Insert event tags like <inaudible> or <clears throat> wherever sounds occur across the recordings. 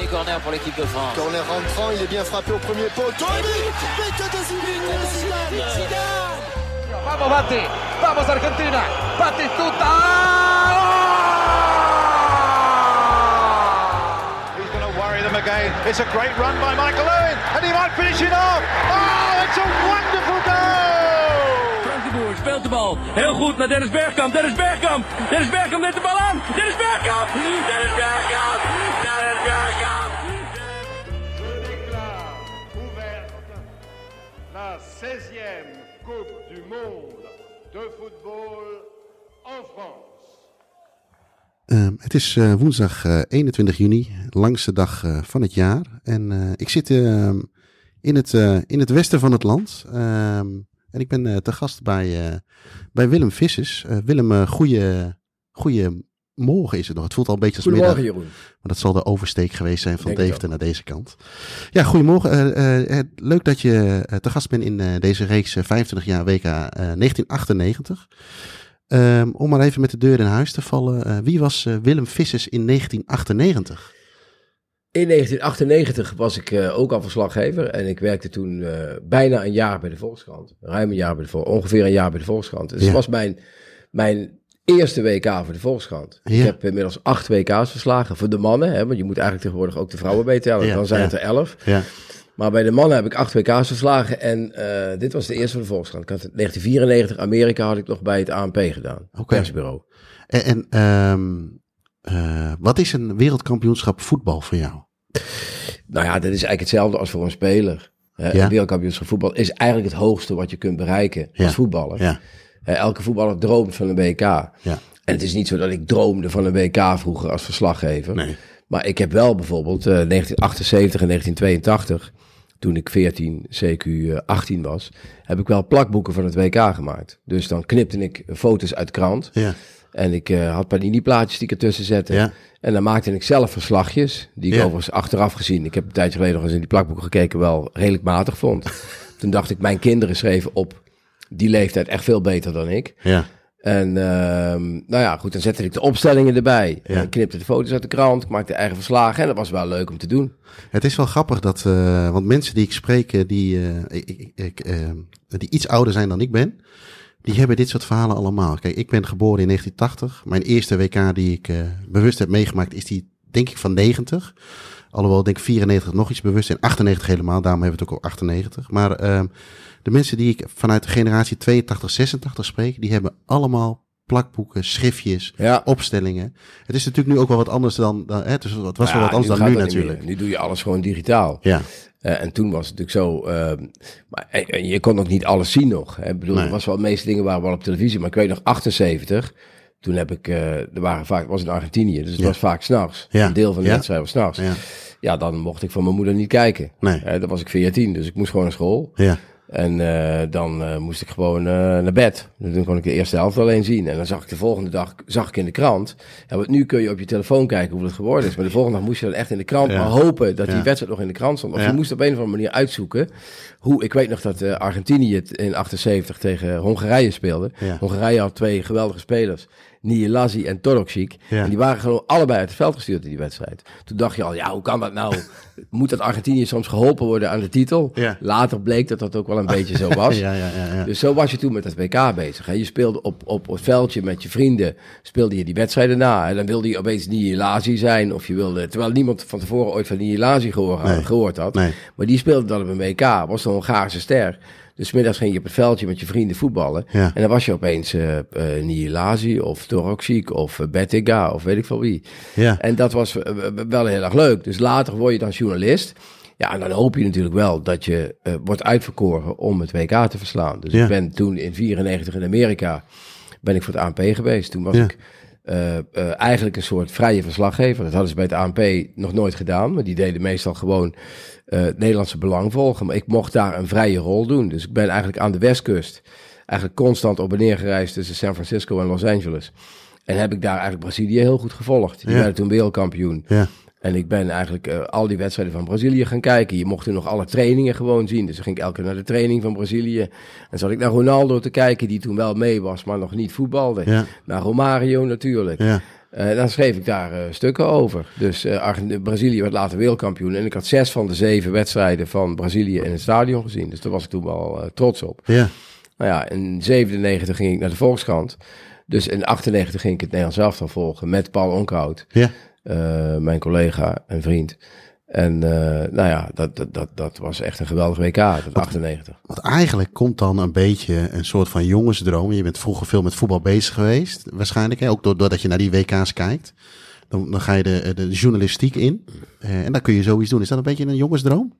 Premier corner pour l'équipe de France. Corner rentrant, il est bien frappé au premier poteau. Et but But de Zidane Zidane Vamos Batti, vamos Argentina, Batistuta! He's going to worry them again. It's a great run by Michael Owen, and he might finish it off. Oh, it's a wonderful goal! Frank de Boer speelt de bal. Heel goed naar Dennis Bergkamp. Dennis Bergkamp. Dennis Bergkamp neemt de bal. Dennis Bergkamp. Dennis Bergkamp. Dennis Bergkamp. Je déclare ouverte la 16e Coupe du Monde de football en France. Ehm, het is eh, woensdag eh, 21 juni, langste dag eh, van het jaar. En eh, ik zit ehm, in, het, eh, in het westen van het land. Ehm, en ik ben eh, te gast bij, eh, bij Willem Vissers. Eh, Willem, eh goeie, goeie morgen is het nog. Het voelt al een beetje als middag. Goedemorgen, Jeroen. Maar dat zal de oversteek geweest zijn van Deventer naar deze kant. Ja, goedemorgen. Eh, eh, eh, leuk dat je te gast bent in deze reeks eh, 25 jaar WK eh, 1998. Ehm, om maar even met de deur in huis te vallen. wie was Willem Vissers in 1998? In 1998 was ik ook al verslaggever en ik werkte toen bijna een jaar bij de Volkskrant. Ruim een jaar bij de Volkskrant, ongeveer een jaar bij de Volkskrant. Dus Ja. het was mijn, mijn eerste WK voor de Volkskrant. Ja. Ik heb inmiddels acht WK's verslagen voor de mannen, hè, want je moet eigenlijk tegenwoordig ook de vrouwen meetellen. Ja, Dan zijn ja. het er elf. Ja, Maar bij de mannen heb ik acht WK's verslagen en eh, dit was de eerste voor de Volkskrant. Ik had in 1994 Amerika had ik nog bij het ANP gedaan, Oké. persbureau. en, en ehm, eh, wat is een wereldkampioenschap voetbal voor jou? Nou ja, dat is eigenlijk hetzelfde als voor een speler. Een wereldkampioenschap voetbal is eigenlijk het hoogste wat je kunt bereiken als voetballer. Ja, elke voetballer droomt van een WK. ja, En het is niet zo dat ik droomde van een WK vroeger als verslaggever. nee. Maar ik heb wel bijvoorbeeld eh, 1978 en 1982, toen ik 14, CQ eh, 18 was, heb ik wel plakboeken van het WK gemaakt. Dus dan knipte ik foto's uit krant. Ja, En ik eh, had panini-plaatjes die ik ertussen zette. ja, En dan maakte ik zelf verslagjes, die ik Ja. overigens achteraf gezien, ik heb een tijdje geleden nog eens in die plakboeken gekeken, wel redelijk matig vond. <laughs> Toen dacht ik, mijn kinderen schreven op die leeftijd echt veel beter dan ik. ja, En ehm, nou ja, goed, dan zette ik de opstellingen erbij. Ja. En ik knipte de foto's uit de krant, ik maakte eigen verslagen en dat was wel leuk om te doen. Het is wel grappig dat, eh, want mensen die ik spreek, eh, die, eh, ik, ik, die iets ouder zijn dan ik ben, die hebben dit soort verhalen allemaal. Kijk, ik ben geboren in 1980. Mijn eerste WK die ik bewust heb meegemaakt is die, denk ik, van 90. Alhoewel, denk ik 94 nog iets bewust en 98 helemaal. Daarom hebben we het ook al 98. Maar ehm, de mensen die ik vanuit de generatie 82, 86 spreek, die hebben allemaal plakboeken, schriftjes, Ja. opstellingen. Het is natuurlijk nu ook wel wat anders dan, dan hè, het, was Ja, wel wat anders dan nu dat natuurlijk. Nu doe je alles gewoon digitaal. Ja, Eh, en toen was het natuurlijk zo. ehm, maar en- je kon ook niet alles zien nog. Hè. Ik bedoel, Nee. er was wel de meeste dingen waren wel op televisie. Maar ik weet nog, 78. Toen heb ik, eh er waren vaak, was in Argentinië, dus het Ja. was vaak s'nachts. Ja. Een deel van de Ja. wedstrijd was s'nachts. ja, Ja, dan mocht ik van mijn moeder niet kijken. Nee. Eh, dan was ik 14, dus ik moest gewoon naar school. ja. En eh, dan eh, moest ik gewoon eh, naar bed. Dus dan kon ik de eerste helft alleen zien. En dan zag ik de volgende dag zag ik in de krant. Ja, want nu kun je op je telefoon kijken hoe het geworden is. Maar de volgende dag moest je dan echt in de krant Ja. maar hopen dat die Ja. wedstrijd nog in de krant stond. Of Ja. je moest op een of andere manier uitzoeken hoe. Ik weet nog dat Argentinië het in 78 tegen Hongarije speelde. Hongarije had twee geweldige spelers. Nielazi en Torokcic. Ja. En die waren gewoon allebei uit het veld gestuurd in die wedstrijd. Toen dacht je al, ja, hoe kan dat nou? <laughs> Moet dat Argentinië soms geholpen worden aan de titel? Ja. Later bleek dat dat ook wel een <laughs> beetje zo was. Ja, ja, ja, ja. Dus zo was je toen met het WK bezig. Hè? Je speelde op, op het veldje met je vrienden, speelde je die wedstrijden na. En dan wilde je opeens Nihilazi zijn, of je wilde... Terwijl niemand van tevoren ooit van Nihilazi gehoord, Nee. gehoord had. Nee. Maar die speelde dan op een WK, was een Hongaarse ster. Dus middags ging je op het veldje met je vrienden voetballen. Ja. En dan was je opeens eh Nihilazi of Torokcic of uh, of weet ik veel wie. Ja. En dat was wel heel erg leuk. Dus later word je dan journalist. Ja, en dan hoop je natuurlijk wel dat je wordt uitverkoren om het WK te verslaan. Dus Ja. ik ben toen in 94 in Amerika ben ik voor het ANP geweest. Toen was ik eh, eh, eigenlijk een soort vrije verslaggever. Dat hadden ze bij het ANP nog nooit gedaan. Maar die deden meestal gewoon eh, het Nederlandse belang volgen. Maar ik mocht daar een vrije rol doen. Dus ik ben eigenlijk aan de westkust eigenlijk constant op en neer gereisd tussen San Francisco en Los Angeles. En heb ik daar eigenlijk Brazilië heel goed gevolgd. Die Ja. werden toen wereldkampioen. Ja. En ik ben eigenlijk eh, al die wedstrijden van Brazilië gaan kijken. Je mocht toen nog alle trainingen gewoon zien. Dus dan ging ik elke keer naar de training van Brazilië. En zat ik naar Ronaldo te kijken, die toen wel mee was, maar nog niet voetbalde. Ja. Naar Romario natuurlijk. Ja. Eh, dan schreef ik daar eh, stukken over. Dus Brazilië werd later wereldkampioen. En ik had zes van de zeven wedstrijden van Brazilië in het stadion gezien. Dus daar was ik toen wel trots op. Ja. Nou ja, in 97 ging ik naar de Volkskrant. Dus in 98 ging ik het Nederlands elftal volgen met Paul Onkhout. Ja. Eh, mijn collega en vriend. En eh, nou ja, dat, dat, dat, dat was echt een geweldig WK, dat 98. Want eigenlijk komt dan een beetje een soort van jongensdroom. Je bent vroeger veel met voetbal bezig geweest, waarschijnlijk. Hè? Ook door- doordat je naar die WK's kijkt. Dan, dan ga je de, de journalistiek in. Eh, en dan kun je zoiets doen. Is dat een beetje een jongensdroom?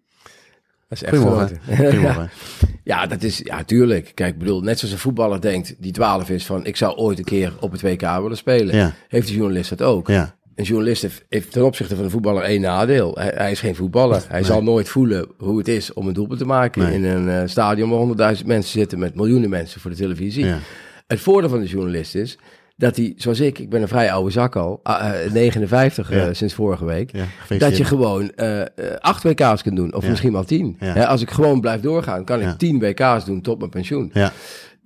Dat is echt Goedemorgen. <laughs> Ja, dat is, ja, tuurlijk. Kijk, ik bedoel, net zoals een voetballer denkt die 12 is van ik zou ooit een keer op het WK willen spelen. Ja. Heeft de journalist dat ook. Ja. Een journalist heeft, heeft ten opzichte van een voetballer één nadeel. Hij, hij is geen voetballer. Hij zal nooit voelen hoe het is om een doelpunt te maken Nee. in een eh, stadion waar honderdduizend mensen zitten met miljoenen mensen voor de televisie. Ja. Het voordeel van de journalist is dat hij, zoals ik, ik ben een vrij oude zak al, ah, eh, 59 eh, sinds vorige week, Ja, dat je gewoon acht WK's kunt doen, of misschien wel tien. Hè, als ik gewoon blijf doorgaan, kan ik tien WK's doen tot mijn pensioen. Ja.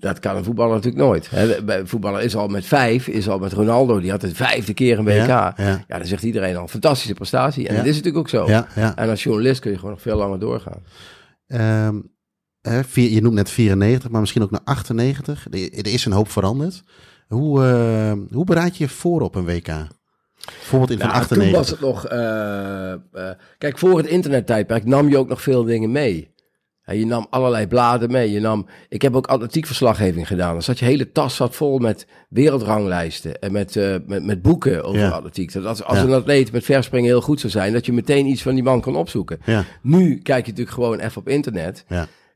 Dat kan een voetballer natuurlijk nooit. Bij voetballer is al met vijf, is al met Ronaldo, die had het vijfde keer een WK. Ja, Ja, ja. dan zegt iedereen al, fantastische prestatie. En Ja. dat is natuurlijk ook zo. Ja, ja. En als journalist kun je gewoon nog veel langer doorgaan. Ehm, hè, vier- je noemt net 94, maar misschien ook naar 98. Er, is een hoop veranderd. Hoe, eh, hoe bereid je je voor op een WK? Bijvoorbeeld in van Nou, 98. toen was het nog... eh, eh, kijk, voor het internettijdperk nam je ook nog veel dingen mee. Je nam allerlei bladen mee. Je nam, ik heb ook atletiekverslaggeving gedaan. Dan zat je hele tas zat vol met wereldranglijsten en met, eh, met, met boeken over Ja. atletiek. Dat als, als Ja. een atleet met verspringen heel goed zou zijn, dat je meteen iets van die man kan opzoeken. Ja, Nu kijk je natuurlijk gewoon even op internet.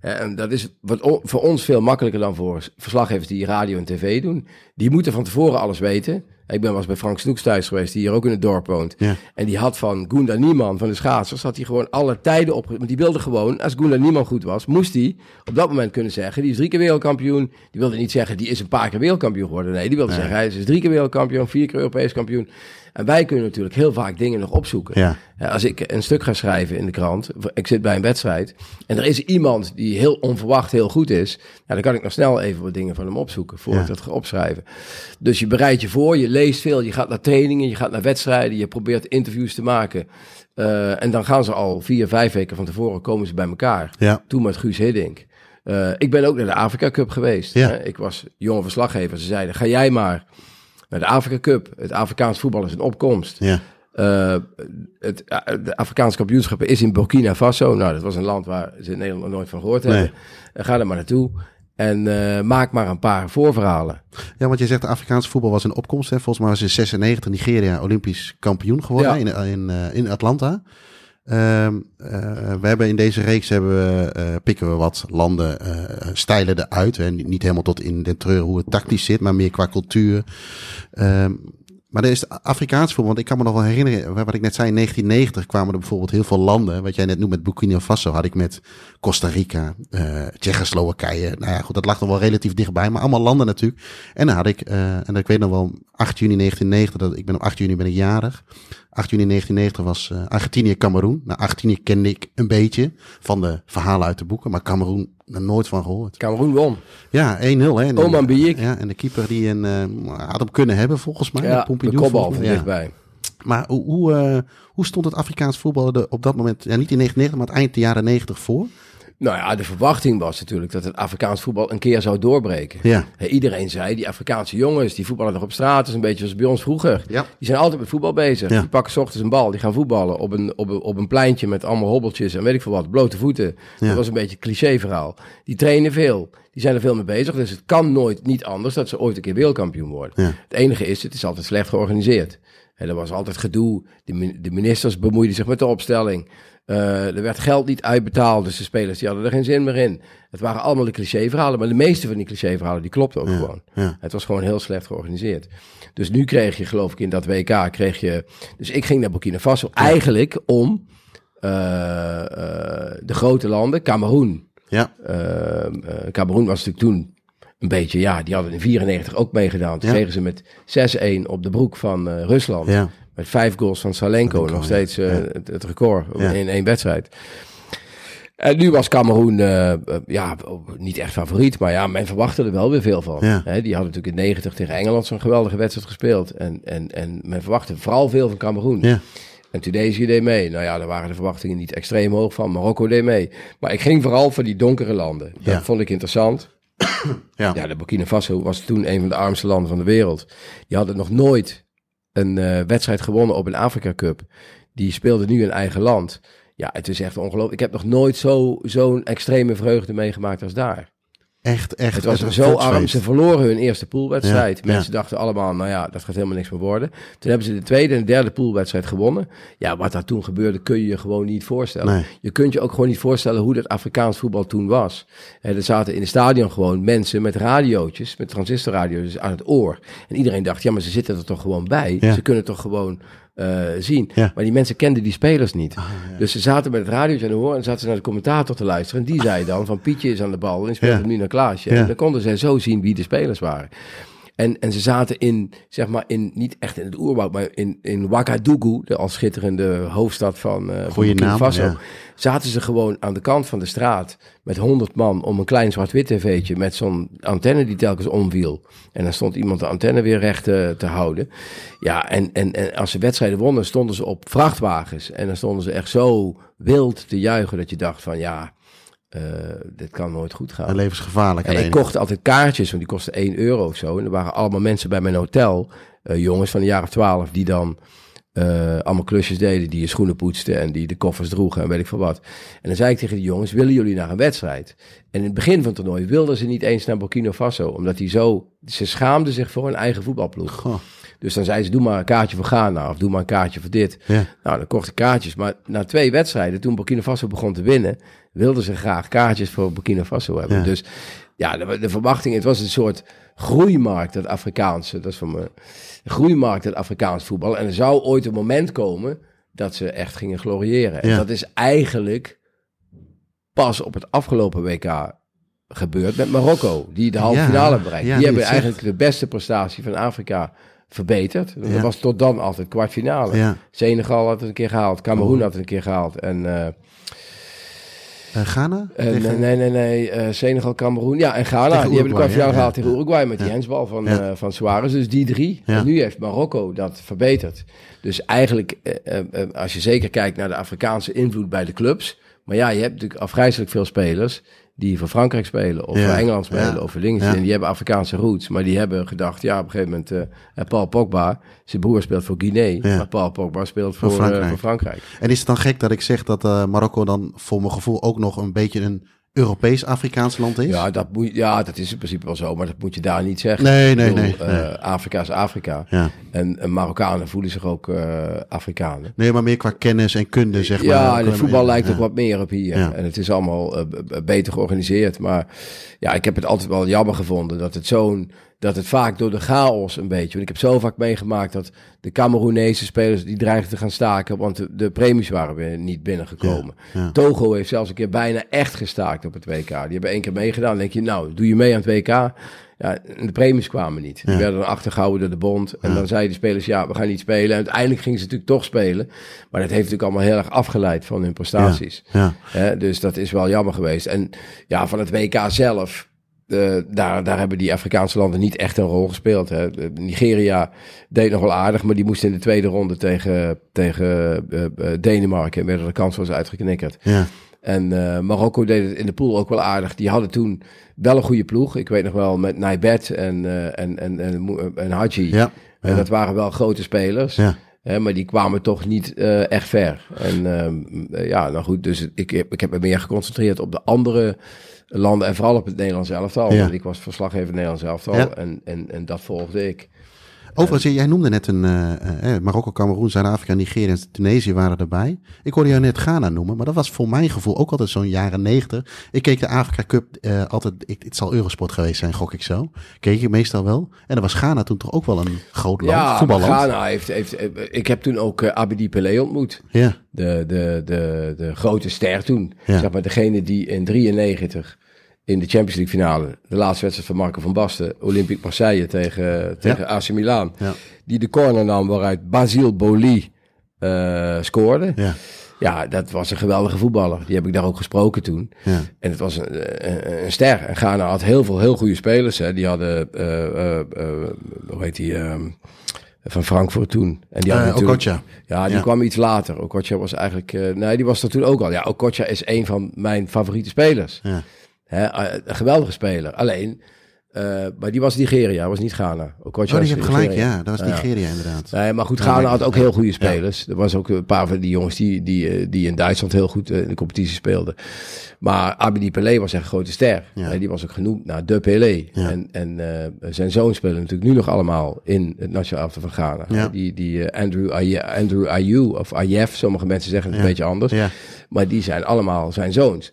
En dat is wat voor ons veel makkelijker dan voor verslaggevers die radio en tv doen. Die moeten van tevoren alles weten. Ik ben eens bij Frank Snoeks thuis geweest, die hier ook in het dorp woont. Ja. En die had van Gunda Nieman, van de schaatsers, had hij gewoon alle tijden op. Want die wilde gewoon, als Gunda Nieman goed was, moest hij op dat moment kunnen zeggen, die is drie keer wereldkampioen. Die wilde niet zeggen, die is een paar keer wereldkampioen geworden. Nee, die wilde zeggen, hij is drie keer wereldkampioen, vier keer Europees kampioen. En wij kunnen natuurlijk heel vaak dingen nog opzoeken. ja, als ik een stuk ga schrijven in de krant, ik zit bij een wedstrijd en er is iemand die heel onverwacht heel goed is, ja, dan kan ik nog snel even wat dingen van hem opzoeken voor Ja. ik dat ga opschrijven. Dus je bereidt je voor, je leest veel, je gaat naar trainingen, je gaat naar wedstrijden, je probeert interviews te maken. Eh, en dan gaan ze al vier, vijf weken van tevoren komen ze bij elkaar. ja, Toen met Guus Hiddink. Eh, ik ben ook naar de Afrika Cup geweest. Ja. hè. Ik was jonge verslaggever. Ze zeiden, ga jij maar naar de Afrika Cup. Het Afrikaans voetbal is een opkomst. ja, Eh, het, eh, de Afrikaanse kampioenschap is in Burkina Faso. Nou, dat was een land waar ze in Nederland nog nooit van gehoord hebben. Ga er maar naartoe. En eh, maak maar een paar voorverhalen. ja, want je zegt de Afrikaanse voetbal was in opkomst. Hè? Volgens mij was in 96 Nigeria Olympisch kampioen geworden Ja. in, in, in Atlanta. Ehm, eh, we hebben in deze reeks hebben we, eh, pikken we wat landen, eh, stijlen eruit. Niet, niet helemaal tot in de treur hoe het tactisch zit, maar meer qua cultuur. Ehm, maar er is Afrikaans voetbal, want ik kan me nog wel herinneren, wat ik net zei, in 1990 kwamen er bijvoorbeeld heel veel landen. Wat jij net noemt met Burkina Faso, had ik met Costa Rica, eh Tsjechoslowakije. Nou ja, goed, dat lag nog wel relatief dichtbij, maar allemaal landen natuurlijk. En dan had ik, eh, en ik weet nog wel, 8 juni 1990, dat, ik ben op 8 juni ben ik jarig. 8 juni 1990 was eh, Argentinië-Cameroen. Nou, Argentinië kende ik een beetje van de verhalen uit de boeken, maar Cameroen er nooit van gehoord. Cameroen won. Ja, 1-0 hè. Oman Biek. Ja, en de keeper die een, eh, had hem kunnen hebben volgens mij. Ja, de kopbal van dichtbij. Maar hoe, hoe, eh, hoe stond het Afrikaans voetbal er op dat moment, ja, niet in 1990, maar het eind de jaren 90 voor? Nou ja, de verwachting was natuurlijk dat het Afrikaans voetbal een keer zou doorbreken. Ja. Iedereen zei, die Afrikaanse jongens, die voetballen nog op straat. Is een beetje zoals bij ons vroeger. Ja. Die zijn altijd met voetbal bezig. Ja. Die pakken 's ochtends een bal, die gaan voetballen op een, op, een, op een pleintje met allemaal hobbeltjes en weet ik veel wat, blote voeten. Dat was een beetje een cliché verhaal. Die trainen veel, die zijn er veel mee bezig. Dus het kan nooit niet anders dat ze ooit een keer wereldkampioen worden. Het enige is, het is altijd slecht georganiseerd. Hè, er was altijd gedoe. De, de ministers bemoeiden zich met de opstelling. Eh, er werd geld niet uitbetaald, dus de spelers die hadden er geen zin meer in. Het waren allemaal de clichéverhalen, maar de meeste van die clichéverhalen die klopten ook gewoon. ja. Het was gewoon heel slecht georganiseerd. Dus nu kreeg je, geloof ik, in dat WK kreeg je. Dus ik ging naar Burkina Faso eigenlijk om eh, eh, de grote landen, Cameroen. Ja, Eh, eh, Cameroen was natuurlijk toen een beetje, ja, die hadden in 94 ook meegedaan. Toen kregen ze met 6-1 op de broek van Rusland. ja, Met vijf goals van Salenko, nog steeds eh, Ja. het, het record Ja. in één wedstrijd. En nu was Cameroen, eh, eh, ja, niet echt favoriet, maar ja, men verwachtte er wel weer veel van. Ja. Die hadden natuurlijk in 90 tegen Engeland zo'n geweldige wedstrijd gespeeld. En, en, en men verwachtte vooral veel van Cameroen. Ja. En Tunesië deed mee. Nou ja, daar waren de verwachtingen niet extreem hoog van. Marokko deed mee. Maar ik ging vooral voor die donkere landen. Dat Ja. vond ik interessant. Ja. Ja, de Burkina Faso was toen een van de armste landen van de wereld. Die hadden nog nooit een eh, wedstrijd gewonnen op een Afrika Cup. Die speelden nu in eigen land. Ja, het is echt ongelooflijk. Ik heb nog nooit zo- zo'n extreme vreugde meegemaakt als daar. Echt, echt. Het was zo arm. Ze verloren hun eerste poolwedstrijd. Ja, Mensen dachten allemaal, nou ja, dat gaat helemaal niks meer worden. Toen hebben ze de tweede en de derde poolwedstrijd gewonnen. Ja, wat daar toen gebeurde, kun je je gewoon niet voorstellen. Nee. Je kunt je ook gewoon niet voorstellen hoe dat Afrikaans voetbal toen was. Eh, er zaten in het stadion gewoon mensen met radiootjes, met transistorradio's aan het oor. En iedereen dacht, ja, maar ze zitten er toch gewoon bij. Ja. Ze kunnen toch gewoon eh, zien. Ja. Maar die mensen kenden die spelers niet. Dus ze zaten met het radiootje aan de oor en zaten ze naar de commentator te luisteren. En die <laughs> zei dan van Pietje is aan de bal en speelt Ja. hem nu naar Klaasje. En dan konden zij zo zien wie de spelers waren. En, en ze zaten in, zeg maar, in, niet echt in het oerwoud, maar in, in Ouagadougou, de al schitterende hoofdstad van, eh Burkina naam, Faso. ja. Zaten ze gewoon aan de kant van de straat met honderd man om een klein zwart-wit tv'tje met zo'n antenne die telkens omviel. En dan stond iemand de antenne weer recht eh, te houden. Ja, en, en, en als ze wedstrijden wonnen, stonden ze op vrachtwagens. En dan stonden ze echt zo wild te juichen dat je dacht van ja, eh, dit kan nooit goed gaan. En levensgevaarlijk En alleen. ik kocht altijd kaartjes, want die kostten 1 euro of zo. En er waren allemaal mensen bij mijn hotel, eh, jongens van de jaren 12, die dan eh, allemaal klusjes deden. Die je schoenen poetsten en die de koffers droegen en weet ik veel wat. En dan zei ik tegen die jongens, willen jullie naar een wedstrijd? En in het begin van het toernooi wilden ze niet eens naar Burkina Faso. Omdat die zo, ze schaamden zich voor hun eigen voetbalploeg. Goh. Dus dan zei ze, doe maar een kaartje voor Ghana of doe maar een kaartje voor dit. Ja. Nou, dan kocht ik kaartjes. Maar na twee wedstrijden, toen Burkina Faso begon te winnen, wilden ze graag kaartjes voor Burkina Faso hebben. Ja. Dus ja, de, de verwachting, het was een soort groeimarkt, dat Afrikaanse. Dat is van me. Groeimarkt, dat Afrikaans voetbal. En er zou ooit een moment komen dat ze echt gingen gloriëren. En Ja. dat is eigenlijk pas op het afgelopen WK gebeurd met Marokko, die de halve Ja, finale hebben bereikt. ja, die hebben eigenlijk de beste prestatie van Afrika verbeterd. Ja. Dat was tot dan altijd kwartfinale. Ja. Senegal had het een keer gehaald, Cameroen had het een keer gehaald. En, eh, Eh, Ghana? Tegen- nee, nee, nee, eh, Senegal, Cameroen. Ja, en Ghana, Tegen die hebben de kwartfinale ja, gehaald ja. tegen Uruguay met die hensbal van, Ja. eh, van Suarez. Dus die drie. En nu heeft Marokko dat verbeterd. Dus eigenlijk, eh, eh, eh, als je zeker kijkt naar de Afrikaanse invloed bij de clubs. Maar ja, je hebt natuurlijk afgrijzelijk veel spelers die voor Frankrijk spelen, of voor Engeland spelen, of voor dingen. En die hebben Afrikaanse roots. Maar die hebben gedacht, ja, op een gegeven moment, eh, Paul Pogba, zijn broer speelt voor Guinea, maar Paul Pogba speelt voor, Voor eh, Frankrijk. voor Frankrijk. En is het dan gek dat ik zeg dat eh, Marokko dan voor mijn gevoel ook nog een beetje een Europees-Afrikaans land is? Ja dat, moet, ja, dat is in principe wel zo, maar dat moet je daar niet zeggen. Nee, nee, bedoel, nee, eh, nee. Afrika is Afrika. Ja. En, en Marokkanen voelen zich ook eh, Afrikanen. Nee, maar meer qua kennis en kunde, zeg maar. Ja, de voetbal lijkt ja. ook wat meer op hier. Ja. En het is allemaal eh, beter georganiseerd. Maar ja, ik heb het altijd wel jammer gevonden dat het zo'n. Dat het vaak door de chaos een beetje. Want ik heb zo vaak meegemaakt dat de Cameroenese spelers die dreigden te gaan staken. Want de, de premies waren weer niet binnengekomen. Ja, ja. Togo heeft zelfs een keer bijna echt gestaakt op het WK. Die hebben één keer meegedaan. Dan denk je, nou, doe je mee aan het WK? Ja, de premies kwamen niet. Die Ja. werden dan achtergehouden door de bond. En dan zeiden de spelers, ja, we gaan niet spelen. En uiteindelijk gingen ze natuurlijk toch spelen. Maar dat heeft natuurlijk allemaal heel erg afgeleid van hun prestaties. Ja. Dus dat is wel jammer geweest. En ja, van het WK zelf, eh, daar, daar hebben die Afrikaanse landen niet echt een rol gespeeld. Hè. Eh, Nigeria deed nog wel aardig, maar die moest in de tweede ronde tegen, tegen eh, Denemarken. En werden de kansloos uitgeknikkerd. Ja. En Marokko deed het in de pool ook wel aardig. Die hadden toen wel een goede ploeg. Ik weet nog wel met Naibet en, en, en, en, en Haji. Ja. En dat waren wel grote spelers. Ja. Hè, maar die kwamen toch niet echt ver. En ehm, eh, ja, nou goed, dus ik, ik heb me meer geconcentreerd op de andere landen en vooral op het Nederlands elftal. Ja. Want ik was verslaggever Nederlands elftal Ja. en, en, en dat volgde ik. Overigens, jij noemde net een eh, eh, Marokko, Cameroen, Zuid-Afrika, Nigeria en Tunesië waren erbij. Ik hoorde jou net Ghana noemen, maar dat was voor mijn gevoel ook altijd zo'n jaren negentig. Ik keek de Afrika Cup eh, altijd, ik, het zal Eurosport geweest zijn, gok ik zo. Keek ik meestal wel. En dan was Ghana toen toch ook wel een groot land, Ja, voetballand. Ghana heeft, heeft, eh, ik heb toen ook eh, Abedi Pelé ontmoet. Ja, de, de, de, de grote ster toen. Ja. Zeg maar degene die in 93 in de Champions League finale, de laatste wedstrijd van Marco van Basten, Olympique Marseille tegen, tegen AC Milan, Ja. die de corner nam waaruit Basile Boli eh, scoorde. ja. Ja, dat was een geweldige voetballer. Die heb ik daar ook gesproken toen. Ja. En het was een, een, een ster. En Ghana had heel veel heel goede spelers. Hè. Die hadden, eh, eh, hoe heet die, ehm, van Frankfurt toen. En die hadden natuurlijk- Okocha. Ja, die kwam iets later. Okocha was eigenlijk, nee, die was er toen ook al. Ja, Okocha is een van mijn favoriete spelers. Ja. Hè, eh, een geweldige speler. Alleen, eh, maar die was Nigeria, was niet Ghana. Okocha Oh, je hebt gelijk, ja. Dat was Ja. Nigeria inderdaad. Nee, maar goed, Ghana had ook heel goede spelers. Er was ook een paar van die jongens die, die, eh, die in Duitsland heel goed in de competitie speelden. Maar Abedi Pelé was echt een grote ster. Ja. Die was ook genoemd naar de Pelé. Ja. En, en zijn zoon spelen natuurlijk nu nog allemaal in het nationale elftal van Ghana. Ja. Die, die Andrew, Aye- Andrew Ayew of Ayef, sommige mensen zeggen het een beetje anders. Ja. Maar die zijn allemaal zijn zoons.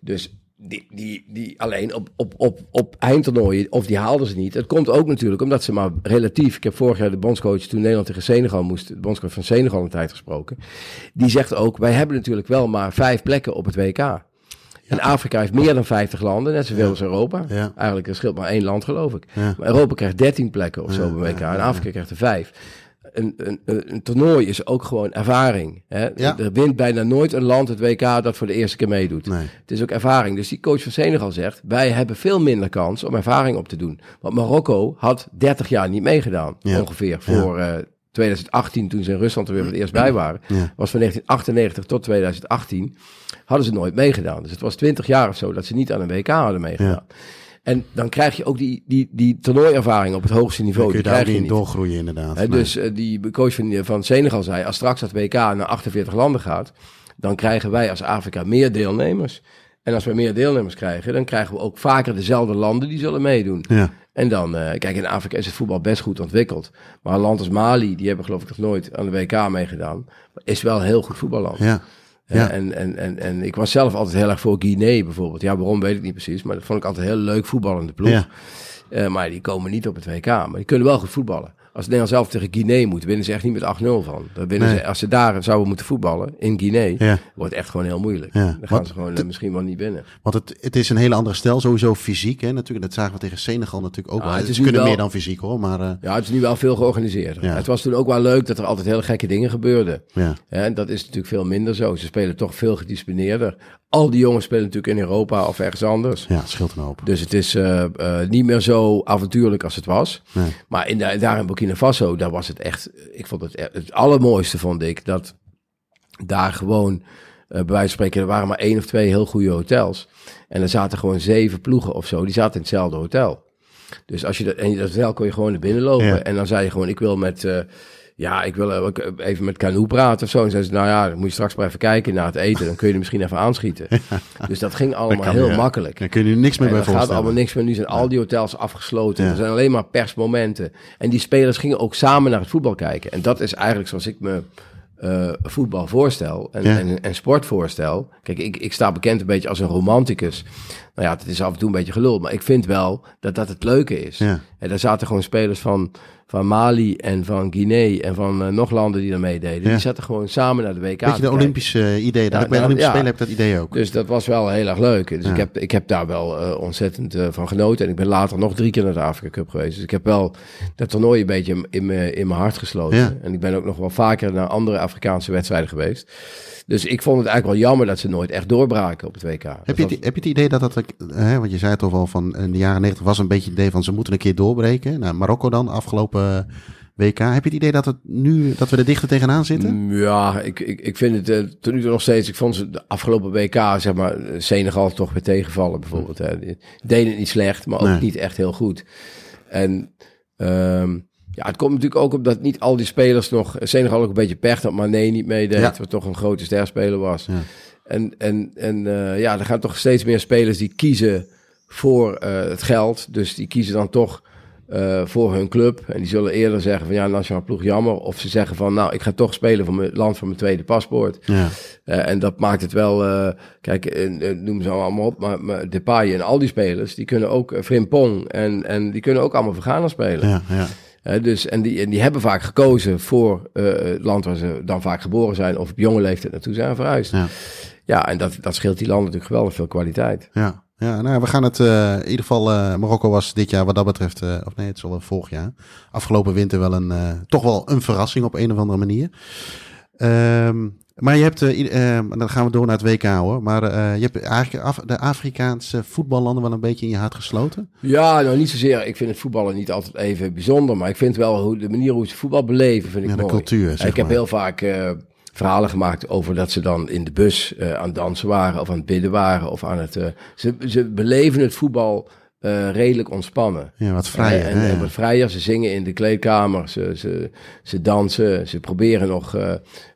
Dus die, die, die alleen op, op, op, op eindtoernooien, of die haalden ze niet. Het komt ook natuurlijk omdat ze maar relatief... Ik heb vorig jaar de bondscoach, toen Nederland tegen Senegal moest... de bondscoach van Senegal een tijd gesproken. Die zegt ook, wij hebben natuurlijk wel maar vijf plekken op het WK. En Afrika heeft meer dan 50 landen, net zoveel als Europa. Ja. Eigenlijk er scheelt maar één land, geloof ik. Ja. Maar Europa krijgt 13 plekken of zo bij WK. En Afrika krijgt er vijf. Een, een, een, toernooi is ook gewoon ervaring. Hè? Ja. Er wint bijna nooit een land het WK dat voor de eerste keer meedoet. Nee. Het is ook ervaring. Dus die coach van Senegal zegt, wij hebben veel minder kans om ervaring op te doen. Want Marokko had 30 jaar niet meegedaan, Ja. ongeveer, voor eh, 2018, toen ze in Rusland er weer voor het eerst bij waren. Was van 1998 tot 2018, hadden ze nooit meegedaan. Dus het was 20 jaar of zo dat ze niet aan een WK hadden meegedaan. En dan krijg je ook die, die, die toernooiervaring op het hoogste Dan niveau. kun je Die daar krijg ook je niet niet. doorgroeien inderdaad. Dus eh, die coach van, van Senegal zei, als straks dat WK naar 48 landen gaat, dan krijgen wij als Afrika meer deelnemers. En als we meer deelnemers krijgen, dan krijgen we ook vaker dezelfde landen die zullen meedoen. Ja. En dan, eh, kijk, in Afrika is het voetbal best goed ontwikkeld. Maar een land als Mali, die hebben geloof ik nog nooit aan de WK meegedaan, is wel een heel goed voetballand. Ja. Eh, Ja. En, en, en, en ik was zelf altijd heel erg voor Guinea bijvoorbeeld. Ja, waarom weet ik niet precies, maar dat vond ik altijd heel leuk voetballende ploeg. Ja. Eh, maar die komen niet op het WK. Maar die kunnen wel goed voetballen. Als Nederland zelf tegen Guinea moet, winnen ze echt niet met 8-0 van. Dan winnen Nee. ze, als ze daar zouden moeten voetballen, in Guinea, Ja. wordt het echt gewoon heel moeilijk. Ja. Dan gaan Want ze gewoon eh, misschien wel niet winnen. Want het, het is een hele andere stijl, sowieso fysiek. Hè, natuurlijk. Dat zagen we tegen Senegal natuurlijk ook wel. het is Ze nu kunnen wel- meer dan fysiek hoor, maar eh, Ja, het is nu wel veel georganiseerder. Ja. Het was toen ook wel leuk dat er altijd hele gekke dingen gebeurden. Ja, en dat is natuurlijk veel minder zo. Ze spelen toch veel gedisciplineerder. Al die jongens spelen natuurlijk in Europa of ergens anders. ja, het scheelt een hoop. Dus het is eh, eh, niet meer zo avontuurlijk als het was. Nee. Maar in de, daar in Burkina Faso, daar was het echt... Ik vond het e- het allermooiste, vond ik, dat daar gewoon... eh bij wijze van spreken, er waren maar één of twee heel goede hotels. En er zaten gewoon zeven ploegen of zo, die zaten in hetzelfde hotel. Dus als je dat, en dat hotel kon je gewoon naar binnen lopen. Ja. En dan zei je gewoon, ik wil met... eh, ja, ik wil eh, even met Canoe praten of zo. En zei ze, nou ja, dan moet je straks maar even kijken naar het eten. Dan kun je er misschien even aanschieten. <laughs> Dus dat ging allemaal heel makkelijk. Daar kun je nu niks meer bij er gaat voorstellen. allemaal niks meer. Nu zijn al die hotels afgesloten. Ja. Er zijn alleen maar persmomenten. En die spelers gingen ook samen naar het voetbal kijken. En dat is eigenlijk zoals ik me eh, voetbal voorstel en, Ja. en, en sport voorstel. Kijk, ik, ik sta bekend een beetje als een romanticus. Nou ja, het is af en toe een beetje gelul. Maar ik vind wel dat dat het leuke is. Ja. En daar zaten gewoon spelers van, van Mali en van Guinea en van eh, nog landen die daar meededen. Ja. Die zaten gewoon samen naar de WK. Beetje de. Olympische eh, idee. Dat Ja, ik bij de Olympische ja. Spelen heb ik dat idee ook. Dus dat was wel heel erg leuk. Dus ik, heb, ik heb daar wel eh, ontzettend van genoten. En ik ben later nog drie keer naar de Afrika Cup geweest. Dus ik heb wel dat toernooi een beetje in mijn in mijn hart gesloten. En ik ben ook nog wel vaker naar andere Afrikaanse wedstrijden geweest. Dus ik vond het eigenlijk wel jammer dat ze nooit echt doorbraken op het WK. Dat Heb je, was- het, heb je het idee dat dat, hè, want je zei het toch al van in de jaren 90 was een beetje het idee van ze moeten een keer doorbreken. Nou, Marokko dan, afgelopen WK. Heb je het idee dat het nu, dat we er dichter tegenaan zitten? Mm, Ja, ik, ik, ik vind het eh, tot nu toe nog steeds. Ik vond ze de afgelopen WK, zeg maar, eh, Senegal toch weer tegenvallen bijvoorbeeld. Hè. Deden het niet slecht, maar ook Nee. niet echt heel goed. En ehm, ja, het komt natuurlijk ook op dat niet al die spelers nog. Senegal ook een beetje pech dat Mané niet meedeed, Ja. wat toch een grote sterspeler was. Ja. En, en, en eh, ja, er gaan toch steeds meer spelers die kiezen voor eh, het geld. Dus die kiezen dan toch eh, voor hun club. En die zullen eerder zeggen van ja, nationaal ploeg jammer. Of ze zeggen van nou, ik ga toch spelen voor mijn land voor mijn tweede paspoort. Ja. Eh, en dat maakt het wel, eh, kijk, noem ze allemaal op, maar, maar Depay en al die spelers, die kunnen ook, Frimpong, en, en die kunnen ook allemaal voor Ghana spelen. Ja, ja. Dus, en, die, en die hebben vaak gekozen voor het land waar ze dan vaak geboren zijn of op jonge leeftijd naartoe zijn verhuisd. Ja. Ja, en dat, dat scheelt die landen natuurlijk geweldig veel kwaliteit. Ja, ja nou, we gaan het eh, in ieder geval. eh, Marokko was dit jaar wat dat betreft, eh, of nee, het is al wel vorig jaar. Afgelopen winter wel een, toch wel een verrassing op een of andere manier. Ehm, Maar je hebt, eh, i- eh, dan gaan we door naar het WK hoor. Maar je hebt eigenlijk Af- de Afrikaanse voetballanden wel een beetje in je hart gesloten. Ja, nou niet zozeer. Ik vind het voetballen niet altijd even bijzonder. Maar ik vind wel hoe, de manier hoe ze voetbal beleven, vind ik Ja, de mooi. cultuur, zeg ik heb heel vaak verhalen gemaakt over dat ze dan in de bus eh, aan het dansen waren. Of aan het bidden waren. Of aan het... eh, ze, ze beleven het voetbal eh, redelijk ontspannen. Ja, wat vrijer. En, wat vrijer. Ze zingen in de kleedkamer. Ze, ze, ze dansen. Ze proberen nog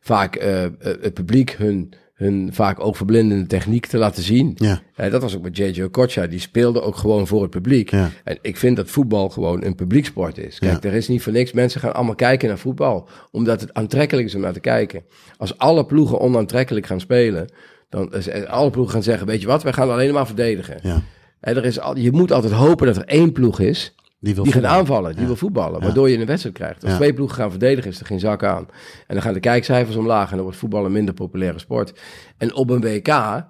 vaak het publiek hun, hun vaak ook verblindende techniek te laten zien. Ja. Eh, dat was ook met J.J. Okocha. Die speelde ook gewoon voor het publiek. Ja. En ik vind dat voetbal gewoon een publieksport is. Kijk, Ja. er is niet voor niks. Mensen gaan allemaal kijken naar voetbal. Omdat het aantrekkelijk is om naar te kijken. Als alle ploegen onaantrekkelijk gaan spelen. Dan alle ploegen gaan zeggen, weet je wat, wij gaan alleen maar verdedigen. Ja. En er is al, je moet altijd hopen dat er één ploeg is Die wil die gaat aanvallen, die wil voetballen, waardoor je een wedstrijd krijgt. Als Ja. twee ploegen gaan verdedigen, is er geen zak aan. En dan gaan de kijkcijfers omlaag en dan wordt voetbal een minder populaire sport. En op een WK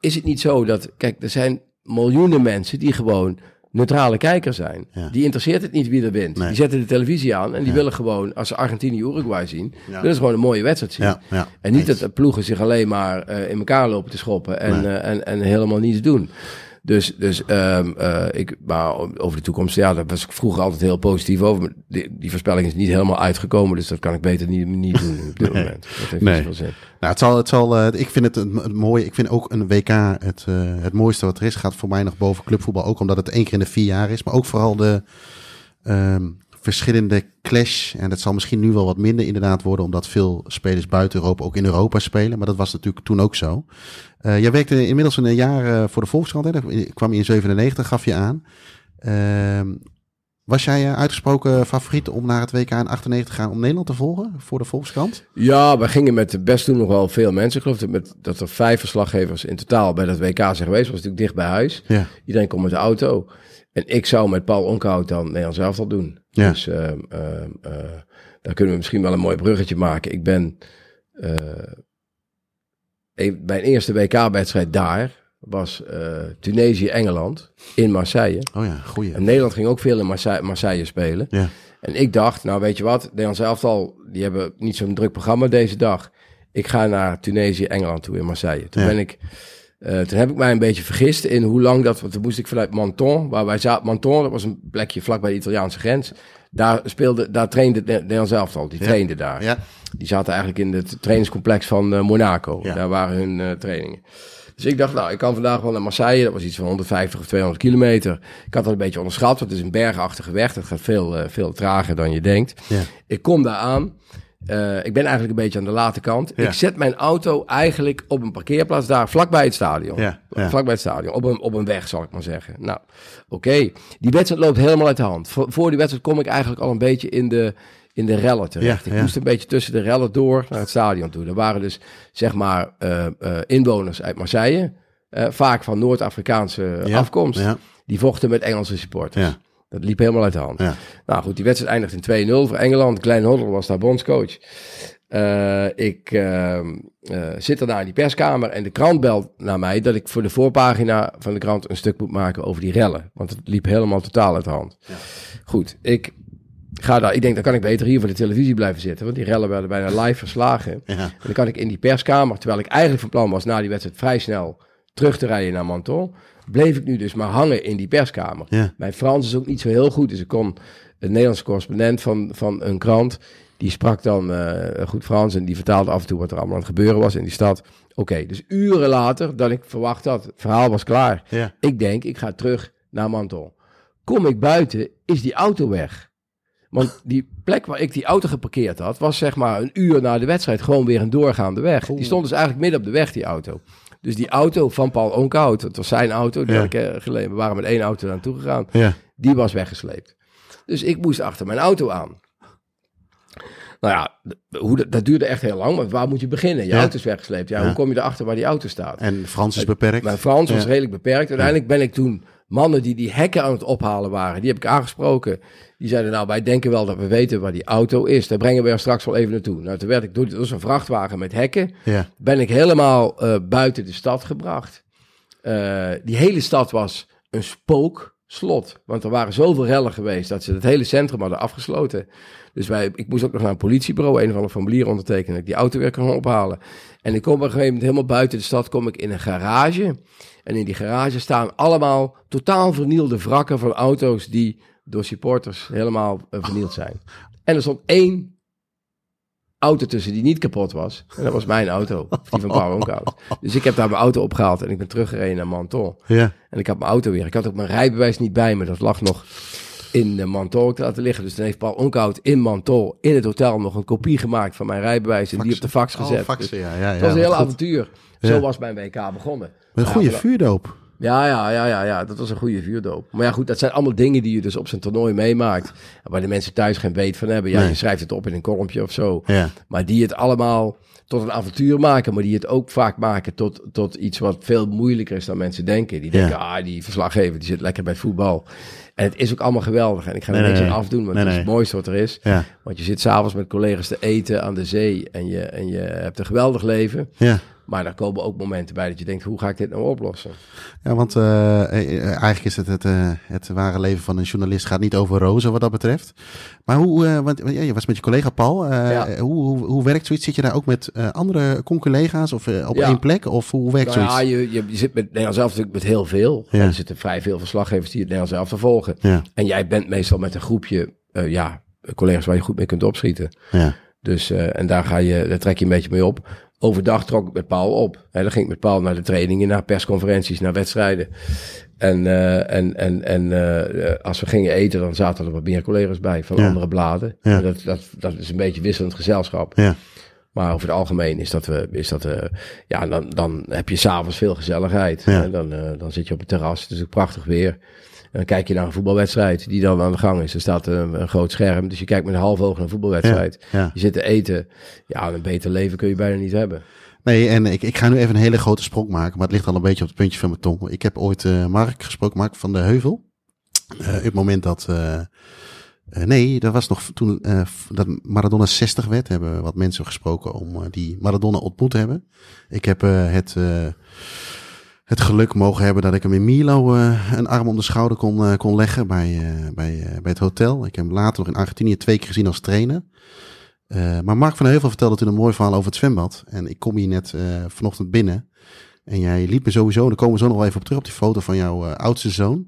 is het niet zo dat, kijk, er zijn miljoenen mensen die gewoon neutrale kijker zijn. Ja. Die interesseert het niet wie er wint. Nee. Die zetten de televisie aan en die willen gewoon, als ze Argentinië Uruguay zien, willen ze gewoon een mooie wedstrijd zien. En niet Eens. dat de ploegen zich alleen maar eh, in elkaar lopen te schoppen en, Nee. eh, en, en helemaal niets doen. Dus, dus ehm, eh, ik, maar over de toekomst, ja, daar was ik vroeger altijd heel positief over. Maar die, die voorspelling is niet helemaal uitgekomen, dus dat kan ik beter niet, niet doen op dit moment. Dat heeft Nee. zin. Nou, het zal, het zal, eh, ik vind het een, een mooi. Ik vind ook een WK het, eh, het mooiste wat er is. Gaat voor mij nog boven clubvoetbal. Ook omdat het één keer in de vier jaar is. Maar ook vooral de ehm, verschillende clash. En dat zal misschien nu wel wat minder inderdaad worden. Omdat veel spelers buiten Europa ook in Europa spelen. Maar dat was natuurlijk toen ook zo. Eh, jij werkte inmiddels een jaar eh, voor de Volkskrant. Hè? Daar kwam je in 97, gaf je aan. Ehm, was jij eh, uitgesproken favoriet om naar het WK in 98 te gaan om Nederland te volgen voor de Volkskrant? Ja, we gingen met best toen nog wel veel mensen. Ik geloof dat, met, dat er vijf verslaggevers in totaal bij dat WK zijn geweest. was natuurlijk dicht bij huis. Ja. Iedereen komt met de auto. En ik zou met Paul Onkhout dan Nederlands elftal doen. Ja. Dus ehm, ehm, eh, daar kunnen we misschien wel een mooi bruggetje maken. Ik ben eh, een- mijn eerste WK-wedstrijd daar was eh, Tunesië-Engeland in Marseille. Oh ja, goeie. En Nederland ging ook veel in Marseille, Marseille spelen. Ja. En ik dacht, nou weet je wat, Nederlands elftal, die hebben niet zo'n druk programma deze dag. Ik ga naar Tunesië, Engeland toe in Marseille. Toen Ja. ben ik, eh, toen heb ik mij een beetje vergist in hoe lang dat, want toen moest ik vanuit Menton, waar wij zaten, Menton, dat was een plekje vlakbij de Italiaanse grens. Daar speelde, daar trainde het Nederlands elftal, die Ja. trainde daar. Ja. Die zaten eigenlijk in het trainingscomplex van eh, Monaco. Ja. Daar waren hun eh, trainingen. Dus ik dacht, nou, ik kan vandaag wel naar Marseille. Dat was iets van 150 of 200 kilometer. Ik had dat een beetje onderschat, want het is een bergachtige weg. Dat gaat veel, veel trager dan je denkt. Ja. Ik kom daar aan. Eh, ik ben eigenlijk een beetje aan de late kant. Ja. Ik zet mijn auto eigenlijk op een parkeerplaats daar, vlakbij het stadion. Ja, ja. Vlakbij het stadion, op een, op een weg zal ik maar zeggen. Nou, oké. Die wedstrijd loopt helemaal uit de hand. Voor, voor die wedstrijd kom ik eigenlijk al een beetje in de, in de rellen terecht. Ik moest een beetje tussen de rellen door naar het stadion toe. Er waren dus, zeg maar, eh, eh, inwoners uit Marseille. vaak van Noord-Afrikaanse afkomst. Die vochten met Engelse supporters. Ja. Dat liep helemaal uit de hand. Ja. Nou goed, die wedstrijd eindigt in 2-0 voor Engeland. Glenn Hoddle was daar bondscoach. Eh, ik ehm, eh, zit er daar in die perskamer en de krant belt naar mij dat ik voor de voorpagina van de krant een stuk moet maken over die rellen. Want het liep helemaal totaal uit de hand. Goed, ik ga daar. Ik denk, dan kan ik beter hier voor de televisie blijven zitten. Want die rellen werden bijna live verslagen. Ja. En dan kan ik in die perskamer, terwijl ik eigenlijk van plan was na die wedstrijd vrij snel terug te rijden naar Menton, bleef ik nu dus maar hangen in die perskamer. Ja. Mijn Frans is ook niet zo heel goed, dus ik kon een Nederlandse correspondent van, van een krant, die sprak dan eh, goed Frans en die vertaalde af en toe wat er allemaal aan het gebeuren was in die stad. Oké, dus uren later, dan ik verwacht had, het verhaal was klaar. Ja. Ik denk, ik ga terug naar Menton. Kom ik buiten, is die auto weg. Want die plek waar ik die auto geparkeerd had, was zeg maar een uur na de wedstrijd gewoon weer een doorgaande weg. Die stond dus eigenlijk midden op de weg, die auto. Dus die auto van Paul Onkhout, het was zijn auto, die Ja. had ik eh, geleden. We waren met één auto naartoe gegaan. Ja. Die was weggesleept. Dus ik moest achter mijn auto aan. Nou ja, hoe, dat- dat duurde echt heel lang, want waar moet je beginnen? Je Ja. auto is weggesleept. Ja, hoe kom je erachter waar die auto staat? En Frans is beperkt. Mijn Frans was redelijk beperkt. Uiteindelijk ben ik toen mannen die die hekken aan het ophalen waren, die heb ik aangesproken. Die zeiden, nou, wij denken wel dat we weten waar die auto is. Daar brengen we er straks wel even naartoe. Nou, toen werd ik door, door zo'n vrachtwagen met hekken, Ja. ben ik helemaal eh, buiten de stad gebracht. Eh, die hele stad was een spook. slot. Want er waren zoveel rellen geweest dat ze het hele centrum hadden afgesloten. Dus wij, ik moest ook nog naar een politiebureau, een van de formulier ondertekenen, dat ik die auto weer kon ophalen. En ik kom op een gegeven moment helemaal buiten de stad, kom ik in een garage. En in die garage staan allemaal totaal vernielde wrakken van auto's die door supporters helemaal eh, vernield zijn. En er stond één auto tussen die niet kapot was. En dat was mijn auto, die van Paul Onkhout. Dus ik heb daar mijn auto opgehaald en ik ben teruggereden naar Menton. Ja. En ik had mijn auto weer. Ik had ook mijn rijbewijs niet bij me. Dat lag nog in de Menton te laten liggen. Dus dan heeft Paul Onkhout in Menton, in het hotel, nog een kopie gemaakt van mijn rijbewijs. En die op de fax gezet. Oh, faxen, Dus ja. ja, ja het was een heel goed. avontuur. Zo was mijn WK begonnen. Met een goede vuurdoop. Ja, ja, ja, ja, ja, dat was een goede vuurdoop. Maar ja, goed, dat zijn allemaal dingen die je dus op zijn toernooi meemaakt. Waar de mensen thuis geen weet van hebben. Ja, Nee. je schrijft het op in een kolompje of zo. Ja. Maar die het allemaal tot een avontuur maken. Maar die het ook vaak maken tot, tot iets wat veel moeilijker is dan mensen denken. Die Ja. denken, ah, die verslaggever die zit lekker bij voetbal. En het is ook allemaal geweldig. En ik ga er Nee, niks nee. aan afdoen, want Nee, het is het mooiste wat er is. Ja. Want je zit s'avonds met collega's te eten aan de zee. En je, en je hebt een geweldig leven. Ja. Maar daar komen ook momenten bij dat je denkt, hoe ga ik dit nou oplossen? Ja, want eh, eh, eigenlijk is het het, eh, het ware leven van een journalist gaat niet over rozen wat dat betreft. Maar hoe, eh, want ja, je was met je collega Paul. eh, Ja. hoe, hoe, hoe werkt zoiets? Zit je daar ook met eh, andere conculega's of eh, op Ja. één plek? Of hoe werkt Nou ja, zoiets? je, je, je zit met Nederland zelf natuurlijk met heel veel. Ja. Er zitten vrij veel verslaggevers die het Nederlands zelf te volgen. Ja, En jij bent meestal met een groepje, eh, ja, collega's waar je goed mee kunt opschieten. ja, Dus, eh, en daar, ga je, daar trek je een beetje mee op. Overdag trok ik met Paul op. Hè, dan ging ik met Paul naar de trainingen, naar persconferenties, naar wedstrijden. En, eh, en, en, en als we gingen eten, dan zaten er wat meer collega's bij van Ja. andere bladen. Ja. Dat, dat, dat is een beetje wisselend gezelschap. ja. Maar over het algemeen is dat, we is dat ja, dan, dan heb je s'avonds veel gezelligheid. En dan, dan zit je op het terras, het is ook prachtig weer. Dan kijk je naar een voetbalwedstrijd die dan aan de gang is. Er staat een, een groot scherm, dus je kijkt met een half oog naar een voetbalwedstrijd. Ja. Je zit te eten. Ja, een beter leven kun je bijna niet hebben. Nee, en ik, ik ga nu even een hele grote sprong maken, maar het ligt al een beetje op het puntje van mijn tong. Ik heb ooit eh, Mark gesproken, Mark van de Heuvel. Op het moment dat. eh, nee, dat was nog toen dat Maradona 60 werd, hebben we wat mensen gesproken om die Maradona ontmoet te hebben. Ik heb het, het geluk mogen hebben dat ik hem in Milo eh, een arm om de schouder kon, eh, kon leggen bij, eh, bij, bij het hotel. Ik heb hem later nog in Argentinië twee keer gezien als trainer. Maar Mark van Heuvel vertelde toen een mooi verhaal over het zwembad. En ik kom hier net vanochtend binnen. En jij liep me sowieso, daar komen we zo nog wel even op terug, op die foto van jouw oudste zoon.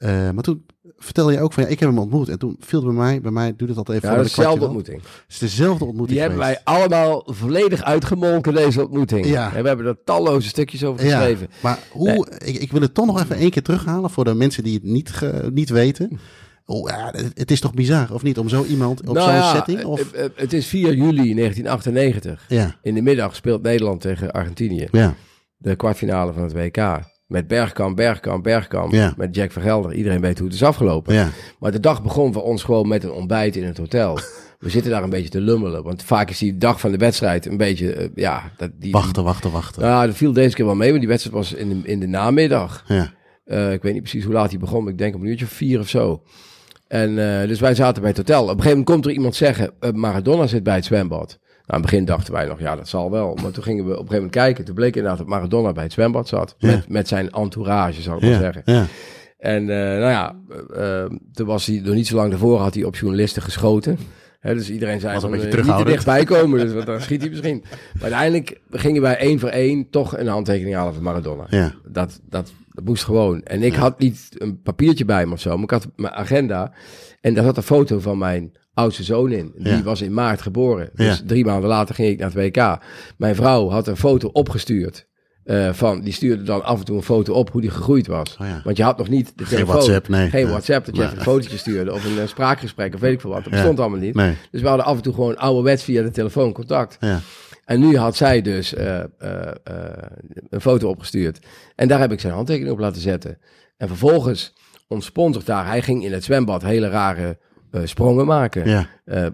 Eh, maar toen vertelde je ook van, ja, ik heb hem ontmoet. En toen viel het bij mij, bij mij, doe het altijd even Ja, voor dat is dezelfde ontmoeting. Het is dezelfde ontmoeting Die hebben wij allemaal volledig uitgemolken, deze ontmoeting. Ja. En we hebben er talloze stukjes over Ja, geschreven. maar hoe, ik, ik wil het toch nog even één keer terughalen voor de mensen die het niet, ge- niet weten. Oh, ja, het, is toch bizar, of niet? Om zo iemand op Nou zo'n ja, setting? Of, eh, eh, het is 4 juli 1998. ja, In de middag speelt Nederland tegen Argentinië. ja, de kwartfinale van het WK. Met Bergkamp, Bergkamp, Bergkamp. Ja. Met Jack van Gelder. Iedereen weet hoe het is afgelopen. ja, Maar de dag begon voor ons gewoon met een ontbijt in het hotel. <laughs> We zitten daar een beetje te lummelen. Want vaak is die dag van de wedstrijd een beetje... eh, ja, dat, die, wachten, wachten, wachten. Nou, dat viel deze keer wel mee. Want die wedstrijd was in de, in de namiddag. Ja, Eh, ik weet niet precies hoe laat hij begon. Maar ik denk om een uurtje of vier of zo. En eh, dus wij zaten bij het hotel. Op een gegeven moment komt er iemand zeggen... Maradona zit bij het zwembad. Nou, in het begin dachten wij nog, ja, dat zal wel. Maar toen gingen we op een gegeven moment kijken. Toen bleek inderdaad dat Maradona bij het zwembad zat. Ja. Met, met zijn entourage, zou ik maar ja, zeggen. ja, En eh, nou ja, eh, eh, toen was hij, nog niet zo lang daarvoor had hij op journalisten geschoten. Dus iedereen zei van, niet te dichtbij komen, dus want dan schiet hij misschien. Maar uiteindelijk gingen wij één voor één toch een handtekening halen van Maradona. ja. Dat, dat, dat moest gewoon. En ik had niet een papiertje bij me of zo, maar ik had mijn agenda. En daar zat een foto van mijn oudste zoon in. Die Ja. was in maart geboren. Dus Ja. drie maanden later ging ik naar het WK. Mijn vrouw had een foto opgestuurd. eh, van, die stuurde dan af en toe een foto op hoe die gegroeid was. Oh ja. Want je had nog niet de Geen telefoon. WhatsApp, nee. Geen. WhatsApp, dat je Nee. even een fotootje stuurde. Of een eh, spraakgesprek, of weet ik veel wat. Dat bestond allemaal niet. Nee, Dus we hadden af en toe gewoon ouderwets via de telefoon contact. ja, En nu had zij dus eh, een foto opgestuurd. En daar heb ik zijn handtekening op laten zetten. En vervolgens ontsponsord daar. Hij ging in het zwembad hele rare eh, sprongen maken. ja, Eh, eh,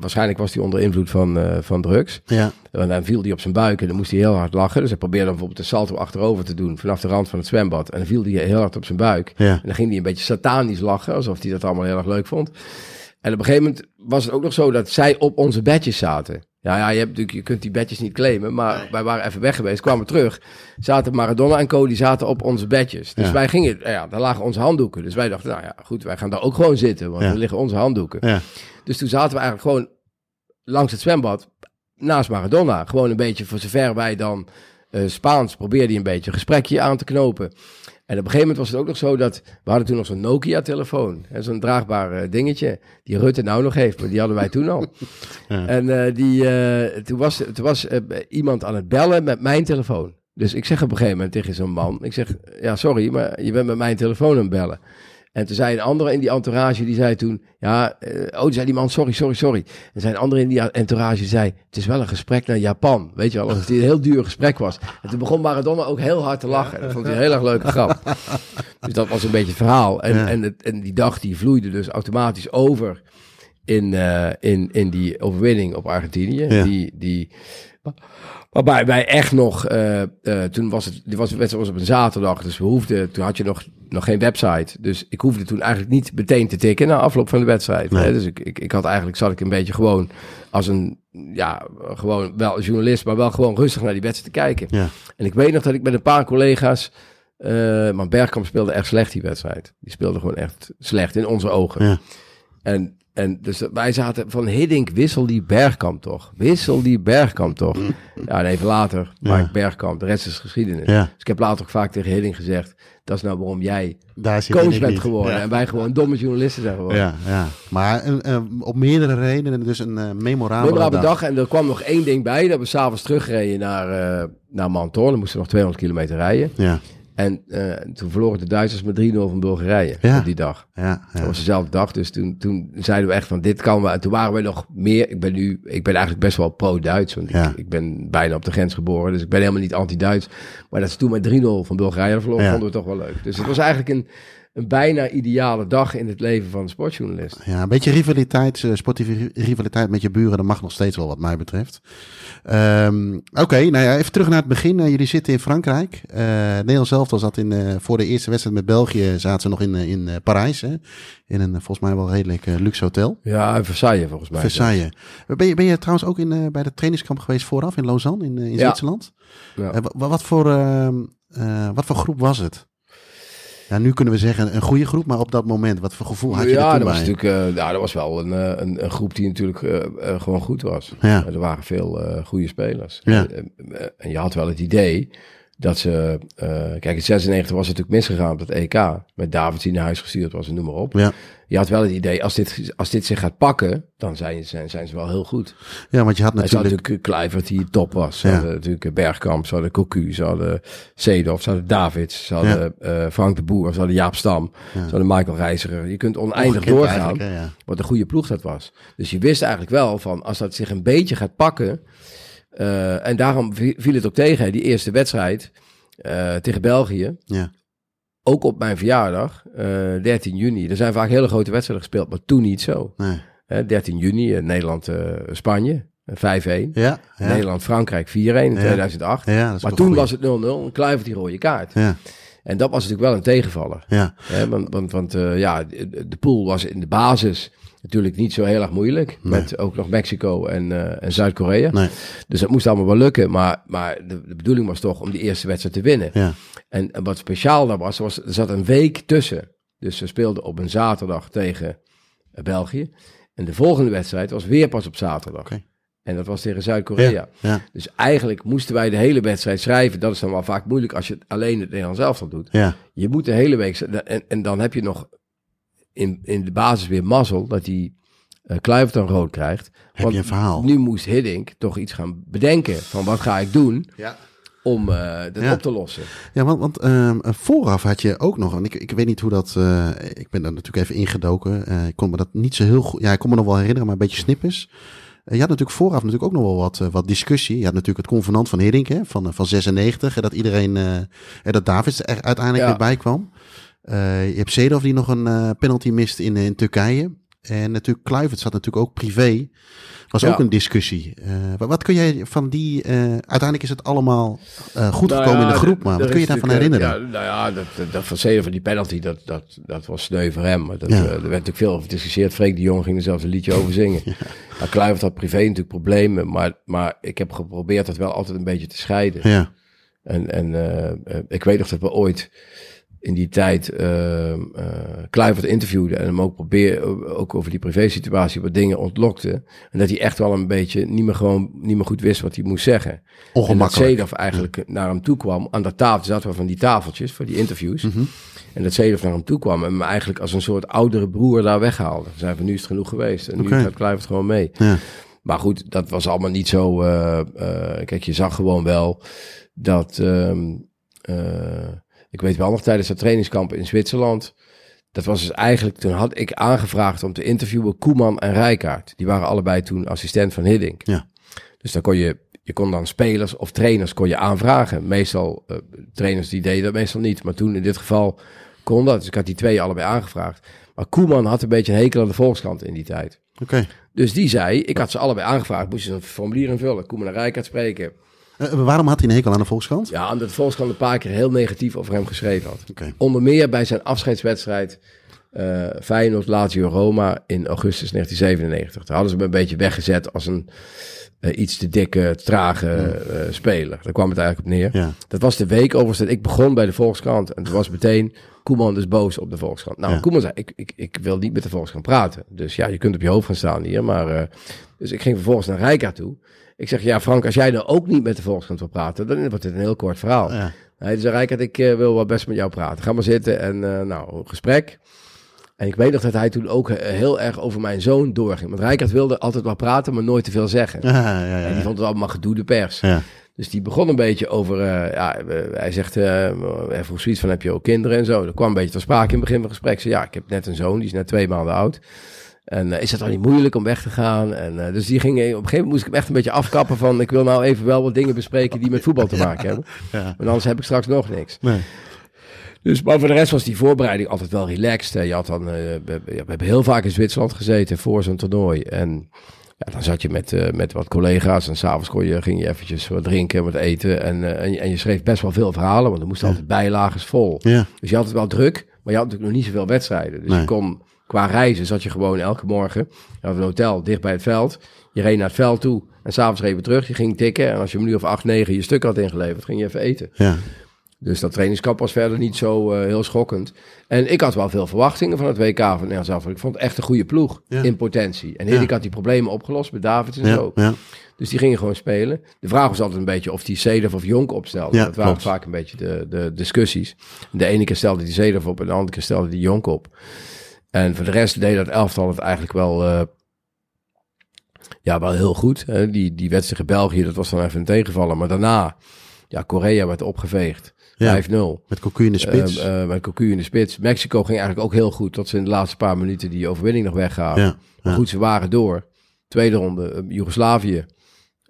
waarschijnlijk was hij onder invloed van, van drugs. ja, En dan viel hij op zijn buik en dan moest hij heel hard lachen. Dus hij probeerde dan bijvoorbeeld een salto achterover te doen vanaf de rand van het zwembad. En dan viel hij heel hard op zijn buik. ja. En dan ging hij een beetje satanisch lachen, alsof hij dat allemaal heel erg leuk vond. En op een gegeven moment was het ook nog zo dat zij op onze bedjes zaten. Ja, ja je, hebt natuurlijk, je kunt die bedjes niet claimen, maar wij waren even weg geweest, kwamen terug. Zaten Maradona en Co, die zaten op onze bedjes. Dus Ja. wij gingen, ja, daar lagen onze handdoeken. Dus wij dachten, nou ja, goed, wij gaan daar ook gewoon zitten, want Ja. er liggen onze handdoeken. Ja. Dus toen zaten we eigenlijk gewoon langs het zwembad, naast Maradona. Gewoon een beetje, voor zover wij dan eh, Spaans, probeerde hij een beetje een gesprekje aan te knopen. En op een gegeven moment was het ook nog zo dat, we hadden toen nog zo'n Nokia-telefoon. Zo'n draagbaar eh, dingetje, die Rutte nou nog heeft, maar die hadden wij toen al. <laughs> En eh, die, eh, toen was, toen was iemand aan het bellen met mijn telefoon. Dus ik zeg op een gegeven moment tegen zo'n man, ik zeg, ja sorry, maar je bent met mijn telefoon aan het bellen. En toen zei een andere in die entourage, die zei toen, ja, eh, oh, zei die man, sorry, sorry, sorry. En zei een andere in die entourage, zei, het is wel een gesprek naar Japan. Weet je wel, alsof het een heel duur gesprek was. En toen begon Maradona ook heel hard te lachen. Dat vond hij een heel erg leuke grap. <laughs> Dus dat was een beetje het verhaal. En, Ja. en, het, en die dag, die vloeide dus automatisch over in, eh, in, in die overwinning op Argentinië. Ja. Die, die, waarbij wij echt nog, eh, eh, toen was het, die was, de wedstrijd was op een zaterdag, dus we hoefden, toen had je nog, nog geen website. Dus ik hoefde toen eigenlijk niet meteen te tikken na afloop van de wedstrijd. Nee. Hè? Dus ik, ik, ik had eigenlijk, zat ik een beetje gewoon als een, ja, gewoon wel journalist, maar wel gewoon rustig naar die wedstrijd te kijken. Ja. En ik weet nog dat ik met een paar collega's, eh maar Bergkamp speelde echt slecht die wedstrijd. Die speelde gewoon echt slecht in onze ogen. Ja. En, en dus wij zaten van Hiddink, wissel die Bergkamp toch. Wissel die Bergkamp toch. Ja, en even later maak Ja. ik Bergkamp. De rest is geschiedenis. Ja. Dus ik heb later ook vaak tegen Hiddink gezegd, dat is nou waarom jij Daar coach bent geworden. Ja. En wij gewoon domme journalisten zijn geworden. Ja, ja. Maar eh, eh, op meerdere redenen dus een eh memorabele Memorabele dag. dag. En er kwam nog één ding bij. Dat we s'avonds teruggereden naar, eh naar Mantor. Dan moesten we nog 200 kilometer rijden. Ja, En eh, toen verloren de Duitsers met 3-0 van Bulgarije Ja. op die dag. ja, Dat ja. was dezelfde dag, dus toen, toen zeiden we echt van dit kan we. En toen waren we nog meer. Ik ben nu, ik ben eigenlijk best wel pro-Duits, want Ja. ik, ik ben bijna op de grens geboren, dus ik ben helemaal niet anti-Duits. Maar dat ze toen met 3-0 van Bulgarije verloren, Ja. vonden we toch wel leuk. Dus het was eigenlijk een, een bijna ideale dag in het leven van een sportjournalist. Ja, een beetje rivaliteit, eh, sportieve ri- rivaliteit met je buren, dat mag nog steeds wel wat mij betreft. Ehm, Oké, nou ja, even terug naar het begin. Eh, jullie zitten in Frankrijk. Eh Nederland zelf zat in, voor de eerste wedstrijd met België, zaten ze nog in, in Parijs. Hè? In een volgens mij wel redelijk luxe hotel. Ja, in Versailles volgens mij. Versailles. Ben je, ben je trouwens ook in, bij de trainingskamp geweest vooraf in Lausanne in, in. Zwitserland? Ja. Wa- wat, voor, ehm, eh, wat voor groep was het? Ja, nu kunnen we zeggen een goede groep, maar op dat moment, wat voor gevoel had je ja, er toen dat was natuurlijk, ja, dat was wel een, eh, een, een groep die natuurlijk eh, gewoon goed was. Ja. Er waren veel goede spelers. Ja. En je had wel het idee dat ze... eh, kijk, in 96 was het natuurlijk misgegaan op het EK. Met Davids die naar huis gestuurd was en noem maar op. Ja. Je had wel het idee, als dit, als dit zich gaat pakken, dan zijn, zijn, zijn ze wel heel goed. Ja, want je had Hij zat natuurlijk... natuurlijk Kluivert die top was. Ze Ja. hadden natuurlijk Bergkamp, ze hadden Cocu, ze hadden Seedorf, ze hadden Davids, ze hadden eh, Frank de Boer, ze hadden Jaap Stam, ze hadden Michael Reiziger. Je kunt oneindig doorgaan. hè, ja. Wat een goede ploeg dat was. Dus je wist eigenlijk wel van als dat zich een beetje gaat pakken. Eh, en daarom vi- viel het ook tegen, die eerste wedstrijd eh, tegen België. Ja. Ook op mijn verjaardag, eh, 13 juni. Er zijn vaak hele grote wedstrijden gespeeld, maar toen niet zo. Nee. Hè, 13 juni, eh, Nederland-Spanje, 5-1. Ja, ja. Nederland-Frankrijk 4-1 in 2008. Ja, dat is maar toch toen was het 0-0, een Kluivert die rode kaart. Ja, En dat was natuurlijk wel een tegenvaller. ja, Hè, want want, want eh, ja, de pool was in de basis natuurlijk niet zo heel erg moeilijk. Met ook nog Mexico en, eh, en Zuid-Korea. nee, Dus dat moest allemaal wel lukken. Maar, maar de, de bedoeling was toch om die eerste wedstrijd te winnen. ja, En, en wat speciaal daar was, was, er zat een week tussen. Dus ze speelden op een zaterdag tegen eh, België. En de volgende wedstrijd was weer pas op zaterdag. En dat was tegen Zuid-Korea. ja, ja, Dus eigenlijk moesten wij de hele wedstrijd schrijven. Dat is dan wel vaak moeilijk als je het alleen het Nederlands elftal doet. ja, Je moet de hele week... En, en dan heb je nog in, in de basis weer mazzel dat die uh, Kluivert dan rood krijgt. Heb je een verhaal? Nu moest Hiddink toch iets gaan bedenken van wat ga ik doen ja. om uh, dat Ja. op te lossen. Ja, want, want ehm, vooraf had je ook nog, en ik, ik weet niet hoe dat, eh, ik ben daar natuurlijk even ingedoken. Eh, ik kon me dat niet zo heel goed, ja, ik kon me nog wel herinneren, maar een beetje snippers. Eh, je had natuurlijk vooraf natuurlijk ook nog wel wat, eh, wat discussie. Je had natuurlijk het convenant van Hiddink hè, van, eh, van 96, en dat iedereen, eh, en dat Davids er uiteindelijk Ja. weer bij kwam. Eh, je hebt Seedorf die nog een eh, penalty mist in, in Turkije. En natuurlijk Kluivert zat natuurlijk ook privé. Was Ja. ook een discussie. Eh, wat, wat kun jij van die... eh, uiteindelijk is het allemaal eh, goed Nou gekomen ja, in de groep, maar wat kun je daarvan herinneren? eh, Ja, nou ja, dat, dat, van Zeder van die penalty, dat, dat, dat was sneu voor hem. Maar dat, eh, er werd natuurlijk veel over gediscussieerd. Freek de Jong ging er zelfs een liedje over zingen. <laughs> ja. Kluivert had privé natuurlijk problemen, maar, maar ik heb geprobeerd dat wel altijd een beetje te scheiden. En, en eh, eh, ik weet nog dat we ooit in die tijd eh Kluivert interviewden en hem ook probeer, ook over die privésituatie wat dingen ontlokte. En dat hij echt wel een beetje niet meer gewoon niet meer goed wist wat hij moest zeggen. En dat ongemakkelijk. Zedorf eigenlijk naar hem toe kwam. Aan dat tafel zaten we van die tafeltjes voor die interviews. Mhm. En dat Zedorf naar hem toe kwam en me eigenlijk als een soort oudere broer daar weghaalde. We zeiden van nu is het genoeg geweest en nu gaat Kluivert gewoon mee. Ja. Maar goed, dat was allemaal niet zo. eh, eh, kijk, je zag gewoon wel dat. ehm, eh, ik weet wel nog tijdens dat trainingskamp in Zwitserland. Dat was dus eigenlijk. Toen had ik aangevraagd om te interviewen Koeman en Rijkaard. Die waren allebei toen assistent van Hiddink. Ja. Dus dan kon je. Je kon dan spelers of trainers kon je aanvragen. Meestal, eh, trainers die deden dat meestal niet. Maar toen in dit geval kon dat. Dus ik had die twee allebei aangevraagd. Maar Koeman had een beetje een hekel aan de Volkskrant in die tijd. Oké. Dus die zei, ik had ze allebei aangevraagd, moest je een formulier invullen. Koeman en Rijkaard spreken. Eh, waarom had hij een hekel aan de Volkskrant? Ja, omdat de Volkskrant een paar keer heel negatief over hem geschreven had. Onder meer bij zijn afscheidswedstrijd eh Feyenoord Lazio Roma in augustus 1997. Daar hadden ze hem een beetje weggezet als een eh, iets te dikke, trage eh, speler. Daar kwam het eigenlijk op neer. Ja. Dat was de week overigens dat ik begon bij de Volkskrant. En toen was meteen Koeman dus boos op de Volkskrant. Nou, Ja. Koeman zei, ik, ik, ik wil niet met de Volkskrant praten. Dus ja, je kunt op je hoofd gaan staan hier. Maar, eh, dus ik ging vervolgens naar Rijkaard toe. Ik zeg, ja Frank, als jij nou ook niet met de Volkskrant wil praten, dan wordt het een heel kort verhaal. Ja. Hij zei, Rijkaard, ik eh, wil wel best met jou praten. Ga maar zitten en eh, nou, een gesprek. En ik weet nog dat hij toen ook eh, heel erg over mijn zoon doorging. Want Rijkaard wilde altijd wel praten, maar nooit te veel zeggen. Ja, ja, ja, En die vond het allemaal gedoe de pers. Ja. Dus die begon een beetje over, ja, hij zegt, hij vroeg zoiets van, heb je ook kinderen en zo. Er kwam een beetje ter sprake in het begin van het gesprek. Zei, ja, ik heb net een zoon, die is net twee maanden oud. En eh, is het dan niet moeilijk om weg te gaan? En, eh, dus die ging, op een gegeven moment moest ik hem echt een beetje afkappen van, ik wil nou even wel wat dingen bespreken die met voetbal te maken hebben. Ja. Want anders heb ik straks nog niks. Nee. Dus, maar voor de rest was die voorbereiding altijd wel relaxed. hè. Je had dan, eh, we, we- hebben heel vaak in Zwitserland gezeten voor zo'n toernooi. En ja, dan zat je met, eh, met wat collega's en s'avonds kon je, ging je eventjes wat drinken, wat eten. En, eh, en, je, en je schreef best wel veel verhalen, want er moesten altijd bijlages vol. Dus je had het wel druk, maar je had natuurlijk nog niet zoveel wedstrijden. Dus Nee. je kon, qua reizen zat je gewoon elke morgen. Had een hotel dicht bij het veld. Je reed naar het veld toe en s'avonds reed je terug. Je ging tikken en als je om nu of acht, negen je stuk had ingeleverd, ging je even eten. Ja. Dus dat trainingskamp was verder niet zo eh, heel schokkend. En ik had wel veel verwachtingen van het WK van Nederlands zelf. Ik vond het echt een goede ploeg Ja. in potentie. En Hiddink had die problemen opgelost met Davids en Ja. zo. Ja. Dus die gingen gewoon spelen. De vraag was altijd een beetje of die Zedorf of Jonk opstelde. Ja, dat waren klopt. vaak een beetje de, de discussies. De ene keer stelde die Zedorf op en de andere keer stelde die Jonk op. En voor de rest deed dat elftal het eigenlijk wel, eh, ja, wel heel goed. Hè. Die, die wedstrijd in België, dat was dan even een tegenvaller. Maar daarna, ja, Korea werd opgeveegd. Ja. 5-0. Met Cocu in de spits. Eh, met Cocu in de spits. Mexico ging eigenlijk ook heel goed. Tot ze in de laatste paar minuten die overwinning nog weggaven. ja. Maar goed, ze waren door. Tweede ronde, eh, Joegoslavië.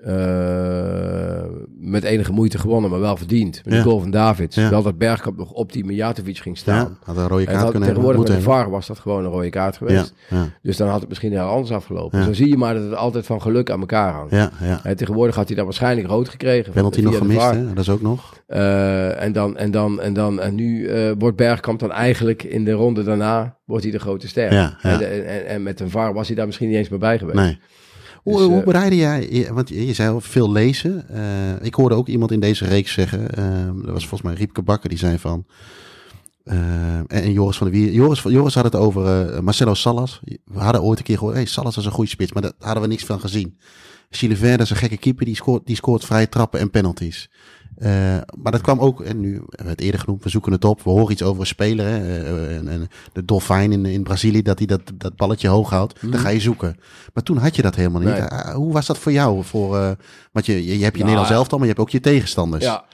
Eh, met enige moeite gewonnen, maar wel verdiend. Met Ja. de goal van Davids. Ja. Wel dat Bergkamp nog op die Mijatovic ging staan. Ja, had een rode En kaart had, kunnen hebben. tegenwoordig met de. VAR was dat gewoon een rode kaart geweest. Dus dan had het misschien heel anders afgelopen. Ja. Zo zie je maar dat het altijd van geluk aan elkaar hangt. ja, ja. Hè, tegenwoordig had hij dan waarschijnlijk rood gekregen. Penalty nog gemist, hè? Dat is ook nog. Eh, en dan, en dan, en dan, en nu eh, wordt Bergkamp dan eigenlijk in de ronde daarna, wordt hij de grote ster. En, en, en met een VAR was hij daar misschien niet eens meer bij geweest. Nee. Hoe, Dus, hoe eh, bereidde jij, want je, zei al veel lezen. Eh, ik hoorde ook iemand in deze reeks zeggen, eh, dat was volgens mij Riepke Bakker, die zei van, eh, en, en Joris van der Wier, Joris, Joris had het over eh, Marcelo Salas. We hadden ooit een keer gehoord, hey, Salas is een goede spits, maar daar hadden we niks van gezien. Chileverde is een gekke keeper, die scoort, die scoort vrije trappen en penalties. Eh, maar dat kwam ook, en nu hebben we het eerder genoemd, we zoeken het op. We horen iets over een speler, hè, eh, en, en de dolfijn in, in Brazilië, dat hij dat, dat balletje hoog houdt. Dan ga je zoeken. Maar toen had je dat helemaal niet. Nee. Eh, hoe was dat voor jou? Voor, eh, want je, je, je hebt je Nou, Nederlands elftal, maar je hebt ook je tegenstanders. Ja.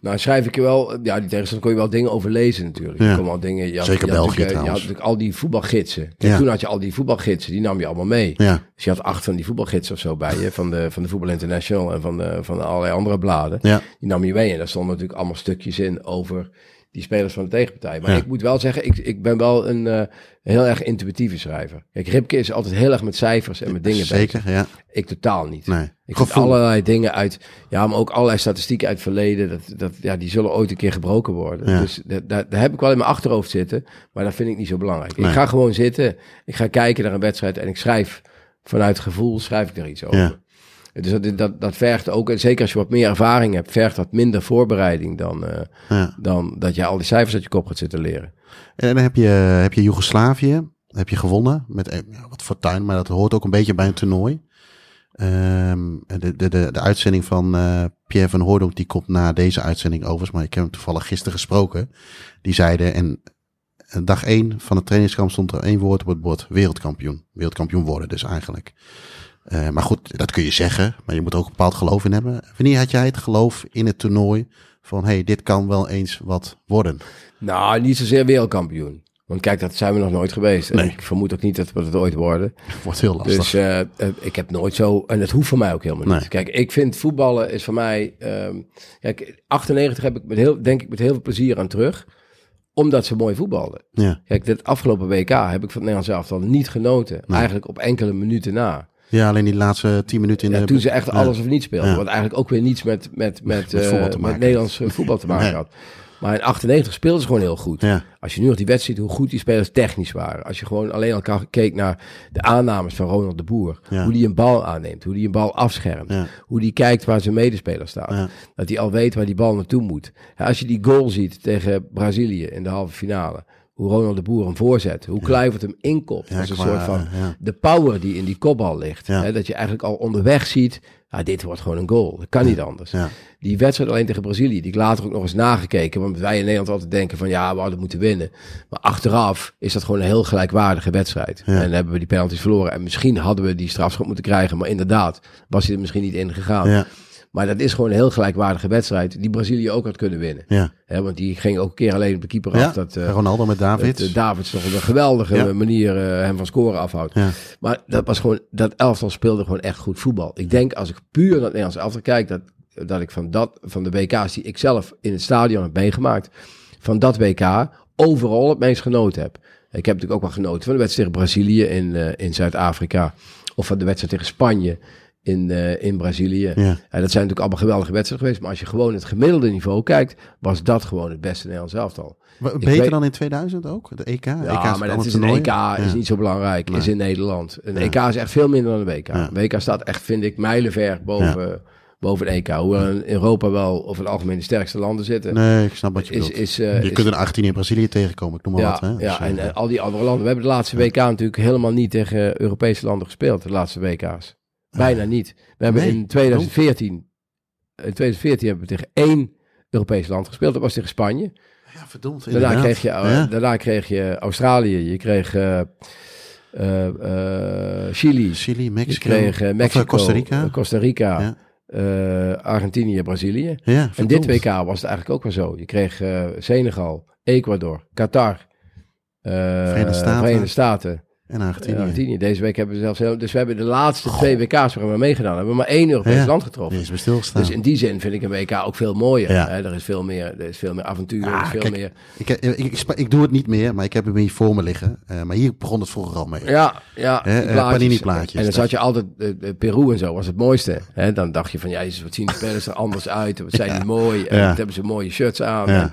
Nou, schrijf ik je wel, ja, die tegenstander kon je wel dingen over lezen natuurlijk. Ja. Je kon wel dingen, je had, Zeker je had België natuurlijk, eh, Je had trouwens. natuurlijk al die voetbalgidsen. Kijk, Ja. Toen had je al die voetbalgidsen, die nam je allemaal mee. Ja, Dus je had acht van die voetbalgidsen of zo bij je, van de, van de Voetbal International en van, de, van allerlei andere bladen. ja, Die nam je mee en daar stonden natuurlijk allemaal stukjes in over die spelers van de tegenpartij. Maar Ja. ik moet wel zeggen, ik, ik ben wel een eh, heel erg intuïtieve schrijver. Kijk, Ripke is altijd heel erg met cijfers en met dingen bezig. Zeker, ja. Ik totaal niet. Nee. Ik vind allerlei dingen uit, ja, maar ook allerlei statistieken uit het verleden, dat, dat, ja, die zullen ooit een keer gebroken worden. Ja. Dus da- da- daar heb ik wel in mijn achterhoofd zitten, maar dat vind ik niet zo belangrijk. Nee. Ik ga gewoon zitten, ik ga kijken naar een wedstrijd en ik schrijf vanuit gevoel, schrijf ik er iets over. Ja. Dus dat, dat, dat vergt ook, en zeker als je wat meer ervaring hebt, vergt dat minder voorbereiding dan, eh, Ja. dan dat je al die cijfers uit je kop gaat zitten leren. En dan heb je, heb je Joegoslavië, heb je gewonnen met eh, wat fortuin, maar dat hoort ook een beetje bij een toernooi. Ehm, de, de, de, de uitzending van eh, Pierre van Hoordonk, die komt na deze uitzending overigens, maar ik heb hem toevallig gisteren gesproken. Die zeiden, en dag één van het trainingskamp stond er één woord op het bord, wereldkampioen. Wereldkampioen worden dus eigenlijk. Eh, maar goed, dat kun je zeggen, maar je moet er ook een bepaald geloof in hebben. Wanneer had jij het geloof in het toernooi van, hey, dit kan wel eens wat worden? Nou, niet zozeer wereldkampioen. Want kijk, dat zijn we nog nooit geweest. En Nee. ik vermoed ook niet dat we het ooit worden. <laughs> Wordt heel lastig. Dus eh, eh, ik heb nooit zo, en dat hoeft voor mij ook helemaal niet. Nee. Kijk, ik vind voetballen is voor mij, ehm, kijk, 98 heb ik met heel, denk ik met heel veel plezier aan terug, omdat ze mooi voetbalden. ja. Kijk, dit afgelopen WK heb ik van het Nederlands elftal niet genoten. Eigenlijk op enkele minuten na. Ja, alleen die laatste tien minuten in Ja, de... toen ze echt alles of niets speelden. Ja. Wat eigenlijk ook weer niets met, met, met, Met eh, voetbal te met maken Nederlands eh, voetbal te maken Nee. had. Maar in 98 speelden ze gewoon heel goed. Ja. Als je nu nog die wedstrijd ziet, hoe goed die spelers technisch waren. Als je gewoon alleen al keek naar de aannames van Ronald de Boer. Ja. Hoe die een bal aanneemt. Hoe die een bal afschermt. Ja. Hoe die kijkt waar zijn medespeler staat. Dat hij al weet waar die bal naartoe moet. Als je die goal ziet tegen Brazilië in de halve finale. Hoe Ronald de Boer hem voorzet. Hoe Kluivert hem inkopt. Ja, als een qua- soort van ja. de power die in die kopbal ligt. Ja. Hè, dat je eigenlijk al onderweg ziet. Ja, dit wordt gewoon een goal. Dat kan niet anders. Ja. Die wedstrijd alleen tegen Brazilië, die ik later ook nog eens nagekeken. Want wij in Nederland altijd denken van ja, we hadden moeten winnen. Maar achteraf is dat gewoon een heel gelijkwaardige wedstrijd. Ja. En dan hebben we die penalties verloren. En misschien hadden we die strafschop moeten krijgen. Maar inderdaad, was hij er misschien niet in gegaan. Ja, Maar dat is gewoon een heel gelijkwaardige wedstrijd. Die Brazilië ook had kunnen winnen. ja. Want die ging ook een keer alleen op de keeper ja. af. Dat, eh, Ronaldo met David. dat, eh, Davids toch op een geweldige Ja. manier eh, hem van scoren afhoudt. Ja. Maar dat was gewoon, dat elftal speelde gewoon echt goed voetbal. Ik denk als ik puur naar het Nederlands elftal kijk, dat, dat ik van dat, van de WK's die ik zelf in het stadion heb meegemaakt, van dat WK overal het meest genoten heb. Ik heb natuurlijk ook wel genoten van de wedstrijd tegen Brazilië in, in Zuid-Afrika. Of van de wedstrijd tegen Spanje in, eh, in Brazilië. Ja. Ja, dat zijn natuurlijk allemaal geweldige wedstrijden geweest. Maar als je gewoon het gemiddelde niveau kijkt, was dat gewoon het beste Nederlands elftal. Beter weet- dan in 2000 ook? De EK? Ja, EK maar dat is een. EK, is niet zo belangrijk, is in Nederland. Een Ja. EK is echt veel minder dan een WK. Ja. WK staat echt, vind ik, mijlenver boven, boven een EK. Hoewel in Europa wel over het algemeen de sterkste landen zitten. Nee, ik snap wat je is, bedoelt. is, eh, je is- kunt een 18 in Brazilië tegenkomen, ik noem maar wat. Hè? ja, Dus, en eh, eh, al die andere landen. We hebben de laatste WK natuurlijk helemaal niet tegen Europese landen gespeeld, de laatste WK's. Bijna niet. We hebben Nee, in 2014, in 2014 hebben we tegen één Europees land gespeeld. Dat was tegen Spanje. ja, verdomd. Daarna inderdaad. kreeg, je, Ja. daarna kreeg je Australië, je kreeg eh, eh, eh, Chili, Chili, je Mexico, kreeg of, eh, Mexico, Costa Rica. Costa Rica Ja. Argentinië, Brazilië. ja, En dit WK was het eigenlijk ook wel zo. Je kreeg Senegal, Ecuador, Qatar, Verenigde Staten. Verenigde Staten En en Argentinië. Argentinië. Deze week hebben we zelfs heel, dus we hebben de laatste twee WK's waar we meegedaan hebben, maar één Europees Ja. land getroffen. Is stilgestaan. Dus in die zin vind ik een WK ook veel mooier. Ja. Hè? Er is veel meer, er is veel meer avontuur, Ah, veel kijk, meer. ik, ik, ik, doe het niet meer, maar ik heb hem hier voor me liggen. Eh, maar hier begon het vroeger al mee. Ja, ja. Hè, eh, plaatjes. panini-plaatjes. En dan zat je altijd, eh, Peru en zo was het mooiste. Hè? Dan dacht je van, ja, wat zien de spelers er anders uit? Wat zijn die mooi? En wat hebben ze mooie shirts aan? En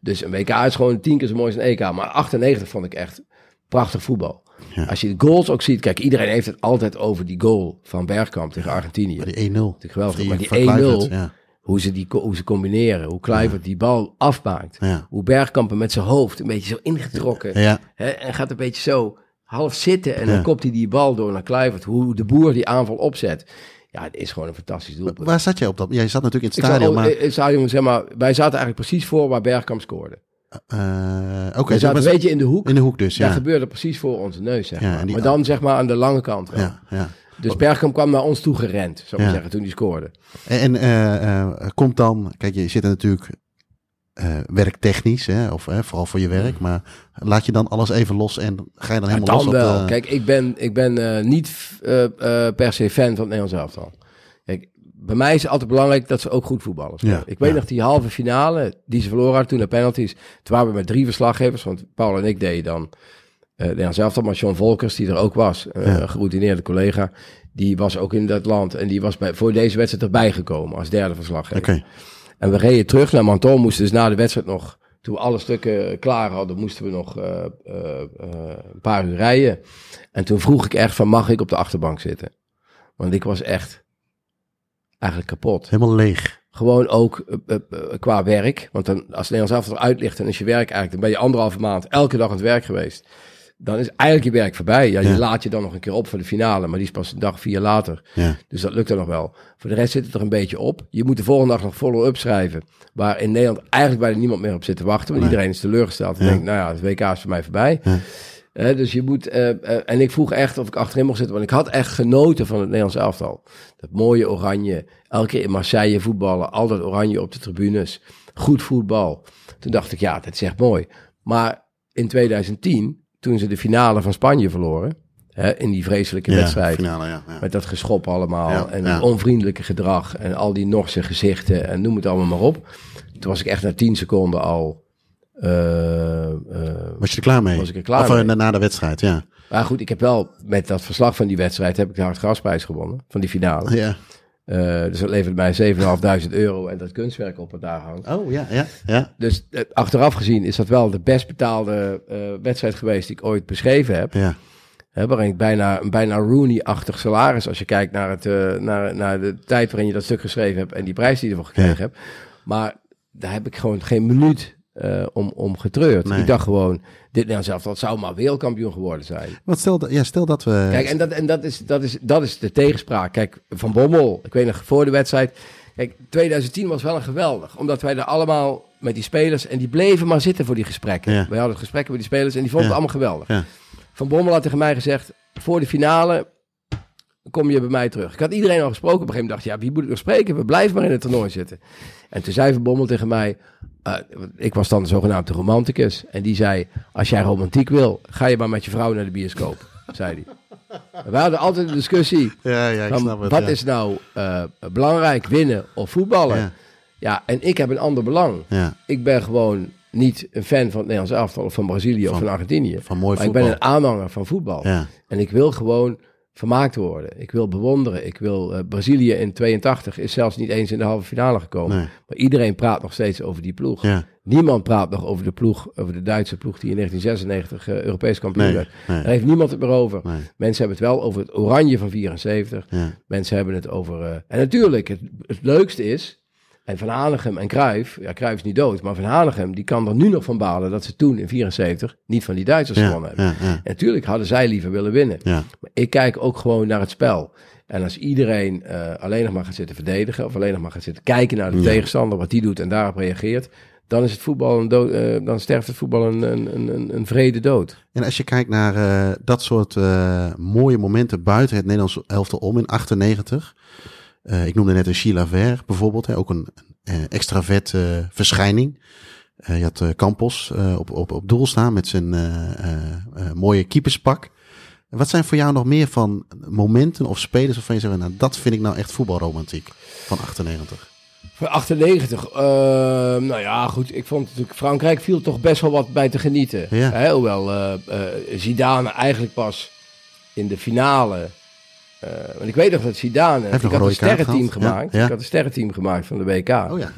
dus een WK is gewoon tien keer zo mooi als een EK. Maar 98 vond ik echt prachtig voetbal. Ja. Als je de goals ook ziet, kijk, iedereen heeft het altijd over die goal van Bergkamp tegen Argentinië. Maar die 1-0. Die geweldig, Die maar die van 1-0, Kluivert, Ja. hoe ze, die, hoe ze combineren, hoe Kluivert die bal afmaakt. Hoe Bergkamp met zijn hoofd een beetje zo ingetrokken. Ja. Hè, en gaat een beetje zo half zitten en dan kopt hij die bal door naar Kluivert. Hoe de boer die aanval opzet. Ja, het is gewoon een fantastisch doelpunt. Waar zat jij op dat? Jij zat natuurlijk in het stadion, maar... eh, stadion, zeg maar, wij zaten eigenlijk precies voor waar Bergkamp scoorde. Eh, Oké, we zo zaten was- een beetje in de hoek. in de hoek dus, ja. gebeurde precies voor onze neus, zeg Ja, maar. maar dan zeg maar aan de lange kant wel. Ja, ja. Dus Bergkamp kwam naar ons toe gerend, zou ik Ja. zeggen, toen hij scoorde. En, eh, eh, komt dan, kijk, je zit er natuurlijk werktechnisch, hè, of vooral voor je werk, maar laat je dan alles even los en ga je dan Ja, helemaal dan los wel. op de... Kijk, ik ben, ik ben niet per se fan van het Nederlands elftal. Bij mij is het altijd belangrijk dat ze ook goed voetballen. Ja, ik weet ja. nog die halve finale, die ze verloren hadden toen naar penalties. Toen waren we met drie verslaggevers, want Paul en ik deden dan... eh ja, zelf dan maar John Volkers, die er ook was. Ja. Een geroutineerde collega. Die was ook in dat land. En die was bij, voor deze wedstrijd erbij gekomen als derde verslaggever. En we reden terug naar Menton. Moesten dus na de wedstrijd nog, toen we alle stukken klaar hadden, moesten we nog eh, eh, een paar uur rijden. En toen vroeg ik echt van, mag ik op de achterbank zitten? Want ik was echt eigenlijk kapot. Helemaal leeg. Gewoon ook eh, eh, eh, qua werk. Want dan, als het Nederlands elftal eruit ligt en is je werk eigenlijk, dan ben je anderhalve maand elke dag aan het werk geweest. Dan is eigenlijk je werk voorbij. Ja, je laat je dan nog een keer op voor de finale, maar die is pas een dag vier later. Ja. Dus dat lukt dan nog wel. Voor de rest zit het er een beetje op. Je moet de volgende dag nog follow-up schrijven. Waar in Nederland eigenlijk bijna niemand meer op zit te wachten. Want Nee. iedereen is teleurgesteld. En denkt, nou ja, het WK is voor mij voorbij. Dus je moet... eh, eh, en ik vroeg echt of ik achterin mocht zitten. Want ik had echt genoten van het Nederlands elftal. Dat mooie oranje. Elke keer in Marseille voetballen. Al dat oranje op de tribunes. Goed voetbal. Toen dacht ik, ja, dat is echt mooi. Maar in 2010, toen ze de finale van Spanje verloren... In die vreselijke Ja, wedstrijd... finale, ja. ja. Met dat geschop allemaal. En het onvriendelijke gedrag. En al die Norse gezichten. En noem het allemaal maar op. Toen was ik echt na 10 seconden al. Eh, eh, Was je er klaar mee? Was ik er klaar of, eh, mee. na de wedstrijd, ja. maar goed, ik heb wel met dat verslag van die wedstrijd. heb ik de Hartgrasprijs gewonnen. Van die finale. Ja. Dus dat levert mij 7.500 euro. En dat kunstwerk op wat daar hangt. Oh, ja, ja, ja. Dus achteraf gezien is dat wel de best betaalde wedstrijd geweest. die ik ooit beschreven heb. Ja, Hè, waarin ik bijna, een bijna Rooney-achtig salaris, als je kijkt naar, het, naar, naar de tijd waarin je dat stuk geschreven hebt en die prijs die je ervoor gekregen Ja. hebt. Maar daar heb ik gewoon geen minuut eh, om, om getreurd. Nee. Ik dacht gewoon, dit nou zelf, dat zou maar wereldkampioen geworden zijn. Want stel, dat- ja, stel dat we... Kijk, en, dat, en dat, is, dat, is, dat is de tegenspraak. Kijk, Van Bommel, ik weet nog voor de wedstrijd. Kijk, 2010 was wel een geweldig. Omdat wij er allemaal met die spelers. En die bleven maar zitten voor die gesprekken. Ja. Wij hadden gesprekken met die spelers en die vonden Ja. het allemaal geweldig. Ja. Van Bommel had tegen mij gezegd: voor de finale kom je bij mij terug. Ik had iedereen al gesproken. Op een gegeven moment dacht ik, ja, wie moet ik nog spreken? We blijven maar in het toernooi zitten. En toen zei Van Bommel tegen mij, eh, ik was dan de zogenaamde romanticus. En die zei, als jij romantiek wil, ga je maar met je vrouw naar de bioscoop, <laughs> zei hij. We hadden altijd een discussie. <laughs> Ja, ja, ik snap het. wat ja. is nou eh, belangrijk, winnen of voetballen? Ja. Ja. en ik heb een ander belang. Ja, Ik ben gewoon niet een fan van het Nederlands elftal of van Brazilië of Van- Argentinië. van mooi maar ik voetbal. ben een aanhanger van voetbal. En ik wil gewoon vermaakt worden. Ik wil bewonderen. Ik wil eh, Brazilië in 82 is zelfs niet eens in de halve finale gekomen. Nee. Maar iedereen praat nog steeds over die ploeg. ja. Niemand praat nog over de ploeg, over de Duitse ploeg die in 1996 eh, Europees kampioen Nee, werd. nee. Daar heeft niemand het meer over. Mensen hebben het wel over het oranje van 74. Ja. Mensen hebben het over... eh, en natuurlijk, het, het leukste is... En Van Hanegem en Cruijff, ja, Cruijff is niet dood, maar Van Hanegem, die kan er nu nog van balen dat ze toen in 74 niet van die Duitsers Ja, gewonnen hebben. ja, ja. En natuurlijk hadden zij liever willen winnen. Maar ik kijk ook gewoon naar het spel. En als iedereen eh, alleen nog maar gaat zitten verdedigen, of alleen nog maar gaat zitten kijken naar de tegenstander, wat die doet en daarop reageert, dan is het voetbal een dood, eh, dan sterft het voetbal een, een, een- een, vrede dood. En als je kijkt naar eh, dat soort mooie momenten buiten het Nederlands elftal om in 98. Eh, ik noemde net een Sheila Ver bijvoorbeeld. Hè, ook een eh, extravert eh, verschijning. Je had Campos op, op, op doel staan met zijn mooie keeperspak. Wat zijn voor jou nog meer van momenten of spelers waarvan je zegt, nou, dat vind ik nou echt voetbalromantiek van 98? Voor 98, eh, nou ja, goed. Ik vond natuurlijk Frankrijk viel toch best wel wat bij te genieten. Ja. Hè, hoewel eh, Zidane eigenlijk pas in de finale. Eh, want ik weet nog dat Zidane. heeft Ik had een sterrenteam. Ja, gemaakt. ja. Ik had een sterrenteam gemaakt van de WK. Oh ja.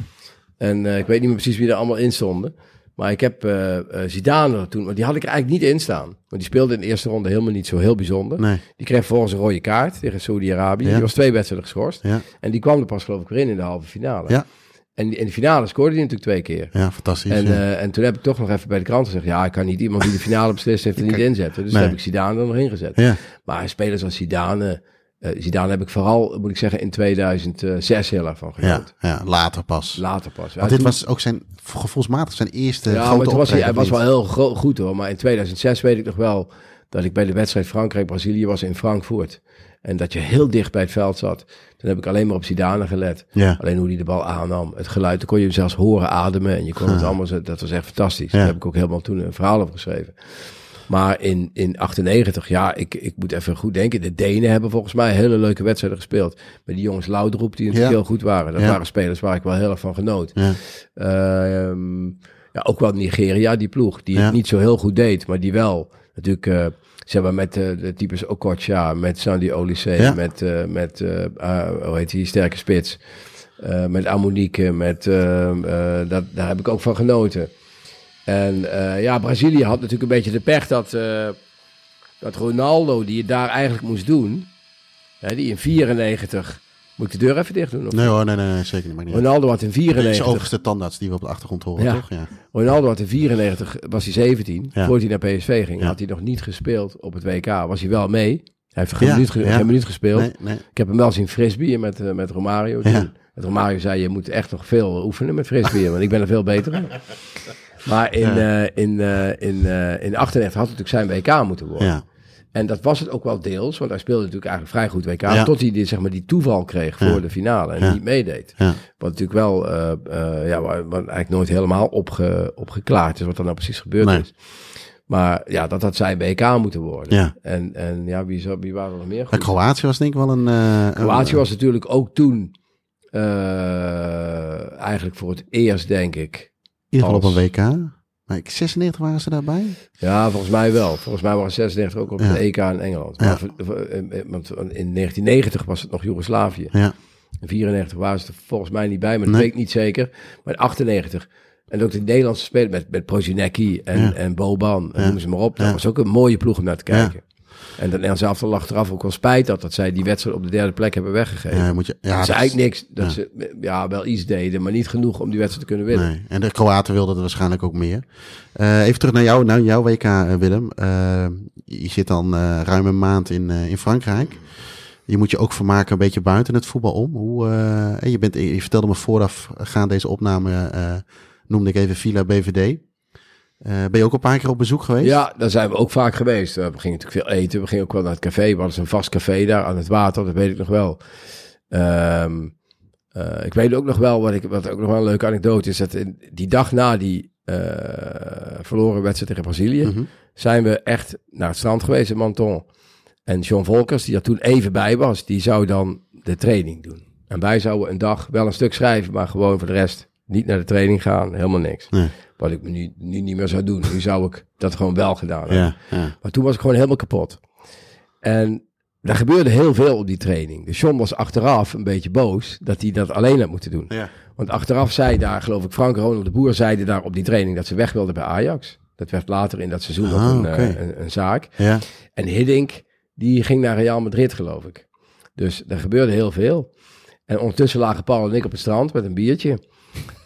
En eh, ik weet niet meer precies wie er allemaal in stonden. Maar ik heb eh, Zidane toen, maar die had ik er eigenlijk niet in staan. Want die speelde in de eerste ronde helemaal niet zo heel bijzonder. Nee. Die kreeg volgens een rode kaart tegen Saudi-Arabië. Ja. Die was twee wedstrijden geschorst. Ja. En die kwam er pas geloof ik weer in in de halve finale. Ja. En in de finale scoorde hij natuurlijk twee keer. Ja, fantastisch. En, ja. en toen heb ik toch nog even bij de krant gezegd... ja, ik kan niet iemand die de finale beslist heeft er <laughs> niet inzetten. Dus nee. heb ik Zidane er nog ingezet. ja. Maar spelers als Zidane... eh Zidane heb ik vooral, moet ik zeggen, in 2006 heel erg van Ja, genoten. ja, later pas. Later pas. Ja, Want dit toen- was ook zijn, gevoelsmatig zijn eerste ja, grote maar toen was hij, was wel heel goed hoor. Maar in 2006 weet ik nog wel dat ik bij de wedstrijd Frankrijk-Brazilië was in Frankfurt. En dat je heel dicht bij het veld zat. Toen heb ik alleen maar op Zidane gelet. Ja. Alleen hoe hij de bal aannam. Het geluid, dan kon je hem zelfs horen ademen. En je kon het allemaal, dat was echt fantastisch. Ja. Daar heb ik ook helemaal toen een verhaal over geschreven. Maar in, in 98, ja, ik, ik moet even goed denken. De Denen hebben volgens mij hele leuke wedstrijden gespeeld. Met die jongens Laudroep, die natuurlijk Ja. heel goed waren. Dat Ja. waren spelers waar ik wel heel erg van genoot. Ja. Ehm, ja, ook wel Nigeria, die ploeg. Die het niet zo heel goed deed, maar die wel natuurlijk... eh zeg maar met eh, de types Okocha, met Sandy Olise, Ja. met, eh, met ah, hoe heet die, sterke spits. Met Amonique, met, eh, eh, dat, daar heb ik ook van genoten. En eh, ja, Brazilië had natuurlijk een beetje de pech dat, eh, dat Ronaldo, die het daar eigenlijk moest doen, hè, die in 94, moet ik de deur even dicht doen? Of? Nee hoor, nee, nee, nee, zeker niet. Niet. Ronaldo had in Dit is 94, overigens de tandarts die we op de achtergrond horen, Ja. toch? Ja. Ronaldo had in 94, was hij 17, Ja. voordat hij naar PSV ging, Ja. had hij nog niet gespeeld op het WK. Was hij wel mee. Hij heeft geen, minuut, geen minuut gespeeld. Nee, nee. Ik heb hem wel zien frisbeeën met, eh, met Romario. Met Romario zei je moet echt nog veel oefenen met frisbeeën, want ik ben er veel beter. <laughs> Maar in, Ja. eh, in, eh, in, eh, in 98 had het natuurlijk zijn WK moeten worden. Ja. En dat was het ook wel deels, want hij speelde natuurlijk eigenlijk vrij goed WK. Ja. Tot hij die, zeg maar, die toeval kreeg voor de finale en niet meedeed. Ja. Wat natuurlijk wel, ja, wat eigenlijk nooit helemaal opge, opgeklaard is wat er nou precies gebeurd Nee. is. Maar ja, dat had zijn WK moeten worden. Ja. En, en ja, wie, zou- wie waren er nog meer? Goed? Kroatië was denk ik wel een... een- Kroatië was natuurlijk ook toen eigenlijk voor het eerst, denk ik. Ieder geval op een WK. Maar ik, 96 waren ze daarbij? Ja, volgens mij wel. Volgens mij waren 96 ook op Ja. het EK in Engeland. Maar Ja. in 1990 was het nog Joegoslavië. Ja. In 94 waren ze er volgens mij niet bij, maar dat Nee. weet ik niet zeker. Maar in 98. En ook de Nederlandse spelers met, met Prozinecki en, en Boban, en noem ze maar op. Dat was ook een mooie ploeg om naar te kijken. En dat Nederlands elftal achteraf ook wel spijt dat, dat zij die wedstrijd op de derde plek hebben weggegeven. Ja, moet je, ja, dat is eigenlijk niks. Dat ja. ze ja, wel iets deden, maar niet genoeg om die wedstrijd te kunnen winnen. Nee. En de Kroaten wilden er waarschijnlijk ook meer. Eh, even terug naar, jou, naar jouw WK, eh, Willem. Eh, je zit dan eh, ruim een maand in, in Frankrijk. Je moet je ook vermaken een beetje buiten het voetbal om. Hoe, je, bent, je vertelde me vooraf, gaan deze opname, noemde ik even Villa BVD. Eh, ben je ook een paar keer op bezoek geweest? Ja, daar zijn we ook vaak geweest. We gingen natuurlijk veel eten. We gingen ook wel naar het café. We hadden een vast café daar aan het water. Dat weet ik nog wel. Ehm, eh, ik weet ook nog wel, wat, ik, wat ook nog wel een leuke anekdote is, dat in, die dag na die eh, verloren wedstrijd tegen Brazilië, Mhm. zijn we echt naar het strand geweest in Menton. En John Volkers, die er toen even bij was, die zou dan de training doen. En wij zouden een dag wel een stuk schrijven, maar gewoon voor de rest niet naar de training gaan, helemaal niks. Nee. Wat ik nu, nu niet meer zou doen. Nu zou ik dat gewoon wel gedaan hebben. Ja, ja. Maar toen was ik gewoon helemaal kapot. En er gebeurde heel veel op die training. Dus John was achteraf een beetje boos dat hij dat alleen had moeten doen. Ja. Want achteraf zei daar, geloof ik, Frank Ronald de Boer zeiden daar op die training dat ze weg wilden bij Ajax. Dat werd later in dat seizoen Ah, een, oké. eh, een, een zaak. ja. En Hiddink, die ging naar Real Madrid, geloof ik. Dus er gebeurde heel veel. En ondertussen lagen Paul en ik op het strand met een biertje.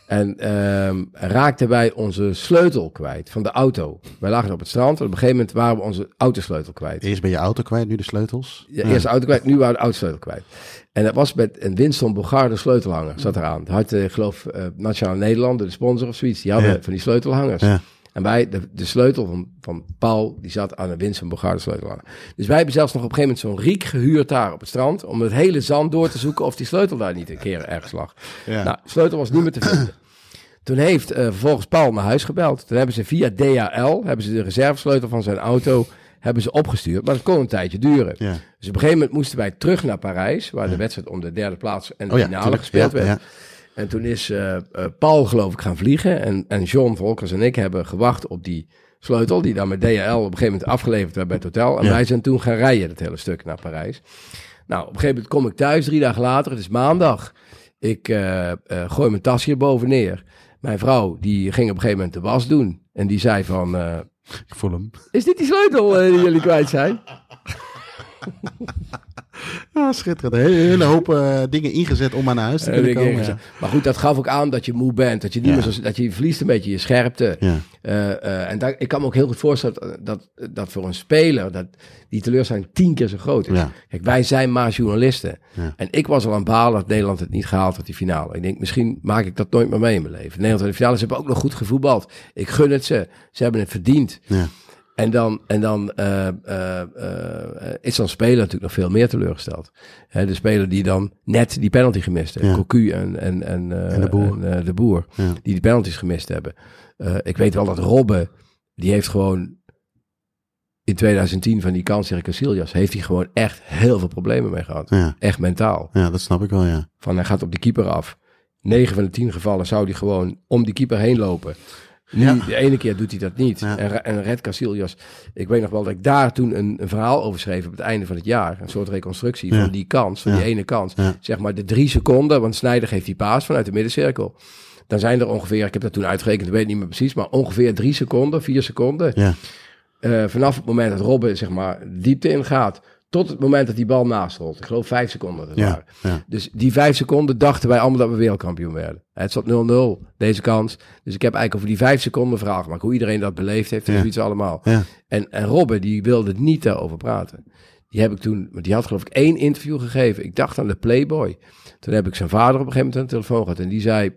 En ehm, raakten wij onze sleutel kwijt van de auto. Wij lagen op het strand en op een gegeven moment waren we onze autosleutel kwijt. Eerst ben je auto kwijt, nu de sleutels. Ja, Eerst de auto kwijt, nu waren we de autosleutel kwijt. En dat was met een Winston Bogarde sleutelhanger, zat eraan. Dat had, eh, ik geloof, eh Nationale Nederland, de sponsor of zoiets, die hadden Ja. van die sleutelhangers. Ja. En wij, de, de sleutel van, van Paul, die zat aan een Winston Bogarde sleutelhanger. Dus wij hebben zelfs nog op een gegeven moment zo'n riek gehuurd daar op het strand, om het hele zand door te zoeken of die sleutel daar niet een keer ergens lag. Ja. Nou, de sleutel was niet meer te vinden. Toen heeft eh, vervolgens Paul naar huis gebeld. Toen hebben ze via DHL, hebben ze de reservesleutel van zijn auto hebben ze opgestuurd. Maar dat kon een tijdje duren. Ja. Dus op een gegeven moment moesten wij terug naar Parijs, waar de wedstrijd om de derde plaats en de Oh finale gespeeld Ja, werd. En toen is eh, eh, Paul, geloof ik, gaan vliegen. En, en John Volkers en ik hebben gewacht op die sleutel, die dan met DHL op een gegeven moment afgeleverd werd bij het hotel. En Ja. wij zijn toen gaan rijden, het hele stuk naar Parijs. Nou, op een gegeven moment kom ik thuis, drie dagen later, het is maandag. Ik eh, gooi mijn tas hier boven neer. Mijn vrouw, die ging op een gegeven moment de was doen. En die zei van, Ik voel hem. is dit die sleutel die jullie kwijt zijn? <laughs> Ja, schitterend. Een hele, hoop eh, dingen ingezet om naar huis te Eh, kunnen komen. Ja. Maar goed, dat gaf ook aan dat je moe bent. Dat je, niet Ja. meer zo, dat je verliest een beetje je scherpte. Ja. Eh, en daar, ik kan me ook heel goed voorstellen dat, dat, dat voor een speler dat die teleurstelling tien keer zo groot is. Kijk, wij zijn maar journalisten. En ik was al aan het balen dat Nederland het niet gehaald had, die finale. Ik denk, misschien maak ik dat nooit meer mee in mijn leven. Nederland in de finale, ze hebben ook nog goed gevoetbald. Ik gun het ze. Ze hebben het verdiend. Ja. En dan, en dan eh, eh, eh, is zo'n speler natuurlijk nog veel meer teleurgesteld. Hè, de speler die dan net die penalty gemist heeft. Ja. Cocu en, en, en, En de Boer. en, de boer Ja. die die penalties gemist hebben. Ik weet wel dat Robben, die heeft gewoon in 2010 van die kans tegen Casillas, heeft hij gewoon echt heel veel problemen mee gehad. Ja. Echt mentaal. ja, dat snap ik wel, ja. Van hij gaat op die keeper af. 9 van de 10 gevallen zou hij gewoon om die keeper heen lopen. Nu, Ja. de ene keer doet hij dat niet. Ja. En, en Red Casillas, ik weet nog wel dat ik daar toen een, een verhaal over schreef op het einde van het jaar. Een soort reconstructie van die kans, van die ene kans. Zeg maar de drie seconden, want Snijder geeft die paas vanuit de middencirkel. Dan zijn er ongeveer, ik heb dat toen uitgerekend, ik weet niet meer precies, maar ongeveer drie seconden, vier seconden. Ja, eh, vanaf het moment dat Robben zeg maar diepte ingaat, tot het moment dat die bal naast rolt. Ik geloof vijf seconden. Dat ja. Dus die vijf seconden dachten wij allemaal dat we wereldkampioen werden. Het zat 0-0, deze kans. Dus ik heb eigenlijk over die vijf seconden verhaal gemaakt. Hoe iedereen dat beleefd heeft Ja. zoiets allemaal. Ja. En, en Robben, die wilde niet daarover praten. Die heb ik toen, die had geloof ik één interview gegeven. Ik dacht aan de Playboy. Toen heb ik zijn vader op een gegeven moment aan de telefoon gehad. En die zei,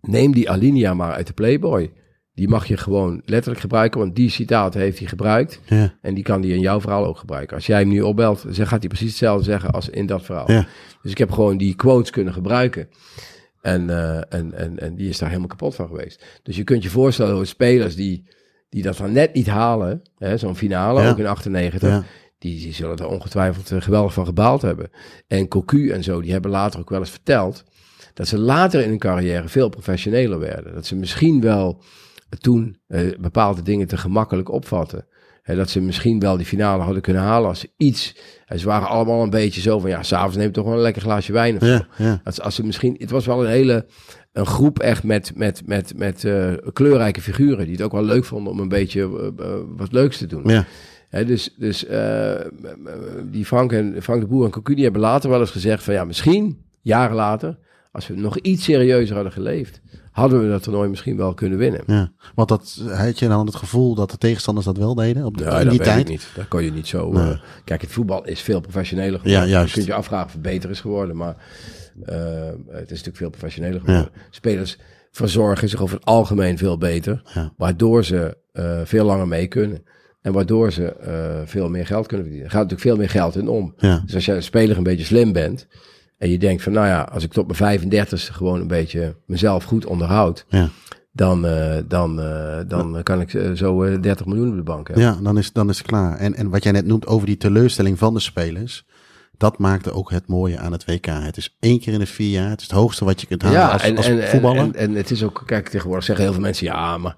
neem die Alinea maar uit de Playboy. Die mag je gewoon letterlijk gebruiken, want die citaten heeft hij gebruikt. Ja. En die kan hij in jouw verhaal ook gebruiken. Als jij hem nu opbelt, dan gaat hij precies hetzelfde zeggen als in dat verhaal. Ja. Dus ik heb gewoon die quotes kunnen gebruiken. En, eh, en, en, en die is daar helemaal kapot van geweest. Dus je kunt je voorstellen hoe spelers die, die dat dan net niet halen, zo'n finale, Ja. ook in 98, Ja. die, die zullen er ongetwijfeld eh, geweldig van gebaald hebben. En Cocu en zo, die hebben later ook wel eens verteld dat ze later in hun carrière veel professioneler werden. Dat ze misschien wel toen eh, bepaalde dingen te gemakkelijk opvatten. Hè, dat ze misschien wel die finale hadden kunnen halen als iets. En ze waren allemaal een beetje zo van ja, s'avonds neem toch wel een lekker glaasje wijn. Of zo. Ja, ja. Als, als ze misschien, het was wel een hele een groep echt met, met, met, met eh, kleurrijke figuren die het ook wel leuk vonden om een beetje eh, wat leuks te doen. Ja. Dus dus die Frank, en, Frank de Boer en Cocu die hebben later wel eens gezegd van ja, misschien jaren later, als we nog iets serieuzer hadden geleefd, hadden we dat toernooi misschien wel kunnen winnen. Ja, want dat, had je dan het gevoel dat de tegenstanders dat wel deden op de, Ja, in dat die weet tijd? ik niet. Dat kan je niet zo. Nee. eh, kijk, het voetbal is veel professioneler geworden. Ja, juist. Je kunt je afvragen of het beter is geworden, maar eh, het is natuurlijk veel professioneler geworden. Spelers verzorgen zich over het algemeen veel beter, Ja. waardoor ze eh, veel langer mee kunnen. En waardoor ze veel meer geld kunnen verdienen. Er gaat natuurlijk veel meer geld in om. Ja. Dus als jij een speler een beetje slim bent. En je denkt van, nou ja, als ik tot mijn 35 gewoon een beetje mezelf goed onderhoud. Ja. Dan, eh, dan, eh, dan kan ik eh, zo eh, 30 miljoen op de bank hebben. Ja, dan is, dan is het klaar. En, en wat jij net noemt over die teleurstelling van de spelers. Dat maakte ook het mooie aan het WK. Het is één keer in de vier jaar. Het is het hoogste wat je kunt halen als, als voetballer. En, en, het is ook, kijk, tegenwoordig zeggen heel veel mensen, ja, maar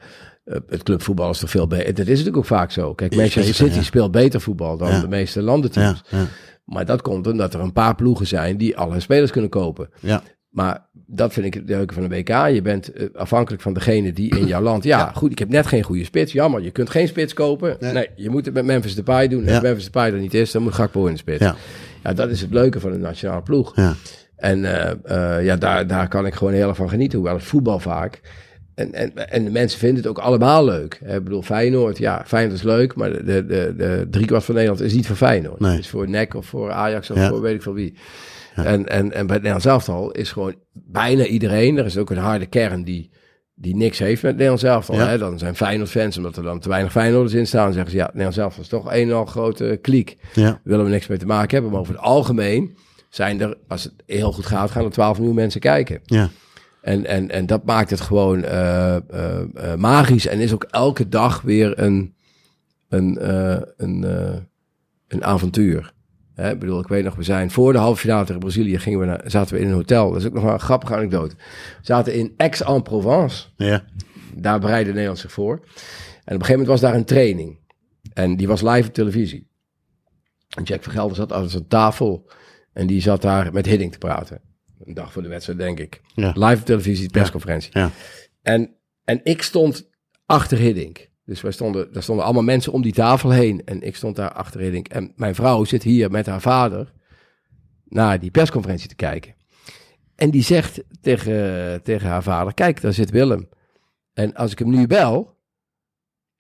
het clubvoetbal is toch veel beter. Dat is natuurlijk ook vaak zo. Kijk, Manchester City ja. speelt beter voetbal dan Ja. de meeste landenteams. ja, Maar dat komt omdat er een paar ploegen zijn die alle spelers kunnen kopen. ja, Maar dat vind ik het leuke van de WK. Je bent eh, afhankelijk van degene die in jouw land... <clears throat> Ja, goed, ik heb net geen goede spits. Jammer, je kunt geen spits kopen. Nee. Nee, je moet het met Memphis Depay doen. En Ja. als Memphis Depay er niet is, dan moet Gakpo in de spits. ja, Ja, dat is het leuke van een nationale ploeg. ja. En eh, eh, ja, daar, daar kan ik gewoon heel erg van genieten. Hoewel het voetbal vaak. En, en, en de mensen vinden het ook allemaal leuk. Ik bedoel, Feyenoord, ja, Feyenoord is leuk. Maar de, de, de, driekwart van Nederland is niet voor Feyenoord. Nee. Het is voor NEC of voor Ajax of Ja. voor weet ik veel wie. En, en, en bij het Nederlands elftal is gewoon bijna iedereen. Er is ook een harde kern die, die niks heeft met het Nederlands elftal. Ja. Hè? Dan zijn Feyenoord-fans, omdat er dan te weinig Feyenoorders in staan. zeggen ze, ja, het Nederlands elftal is toch een en al grote kliek. ja. Daar willen we niks mee te maken hebben. Maar over het algemeen zijn er, als het heel goed gaat, gaan er 12 miljoen mensen kijken. ja. En, en, en dat maakt het gewoon eh, eh, eh, magisch. En is ook elke dag weer een, een, een, een avontuur. Hè, ik bedoel, ik weet nog, we zijn voor de halve finale tegen Brazilië gingen we naar, zaten we in een hotel. Dat is ook nog wel een grappige anekdote. We zaten in Aix-en-Provence. ja. Daar bereidde Nederland zich voor. En op een gegeven moment was daar een training. En die was live op televisie. En Jack van Gelder zat aan zijn tafel. En die zat daar met Hidding te praten. Een dag voor de wedstrijd, denk ik. Ja. Live op televisie, persconferentie. Ja. En, en ik stond achter Hiddink. Dus wij stonden, daar stonden allemaal mensen om die tafel heen. En ik stond daar achter Hiddink. En mijn vrouw zit hier met haar vader naar die persconferentie te kijken. En die zegt tegen, tegen haar vader, kijk, daar zit Willem. En als ik hem nu bel,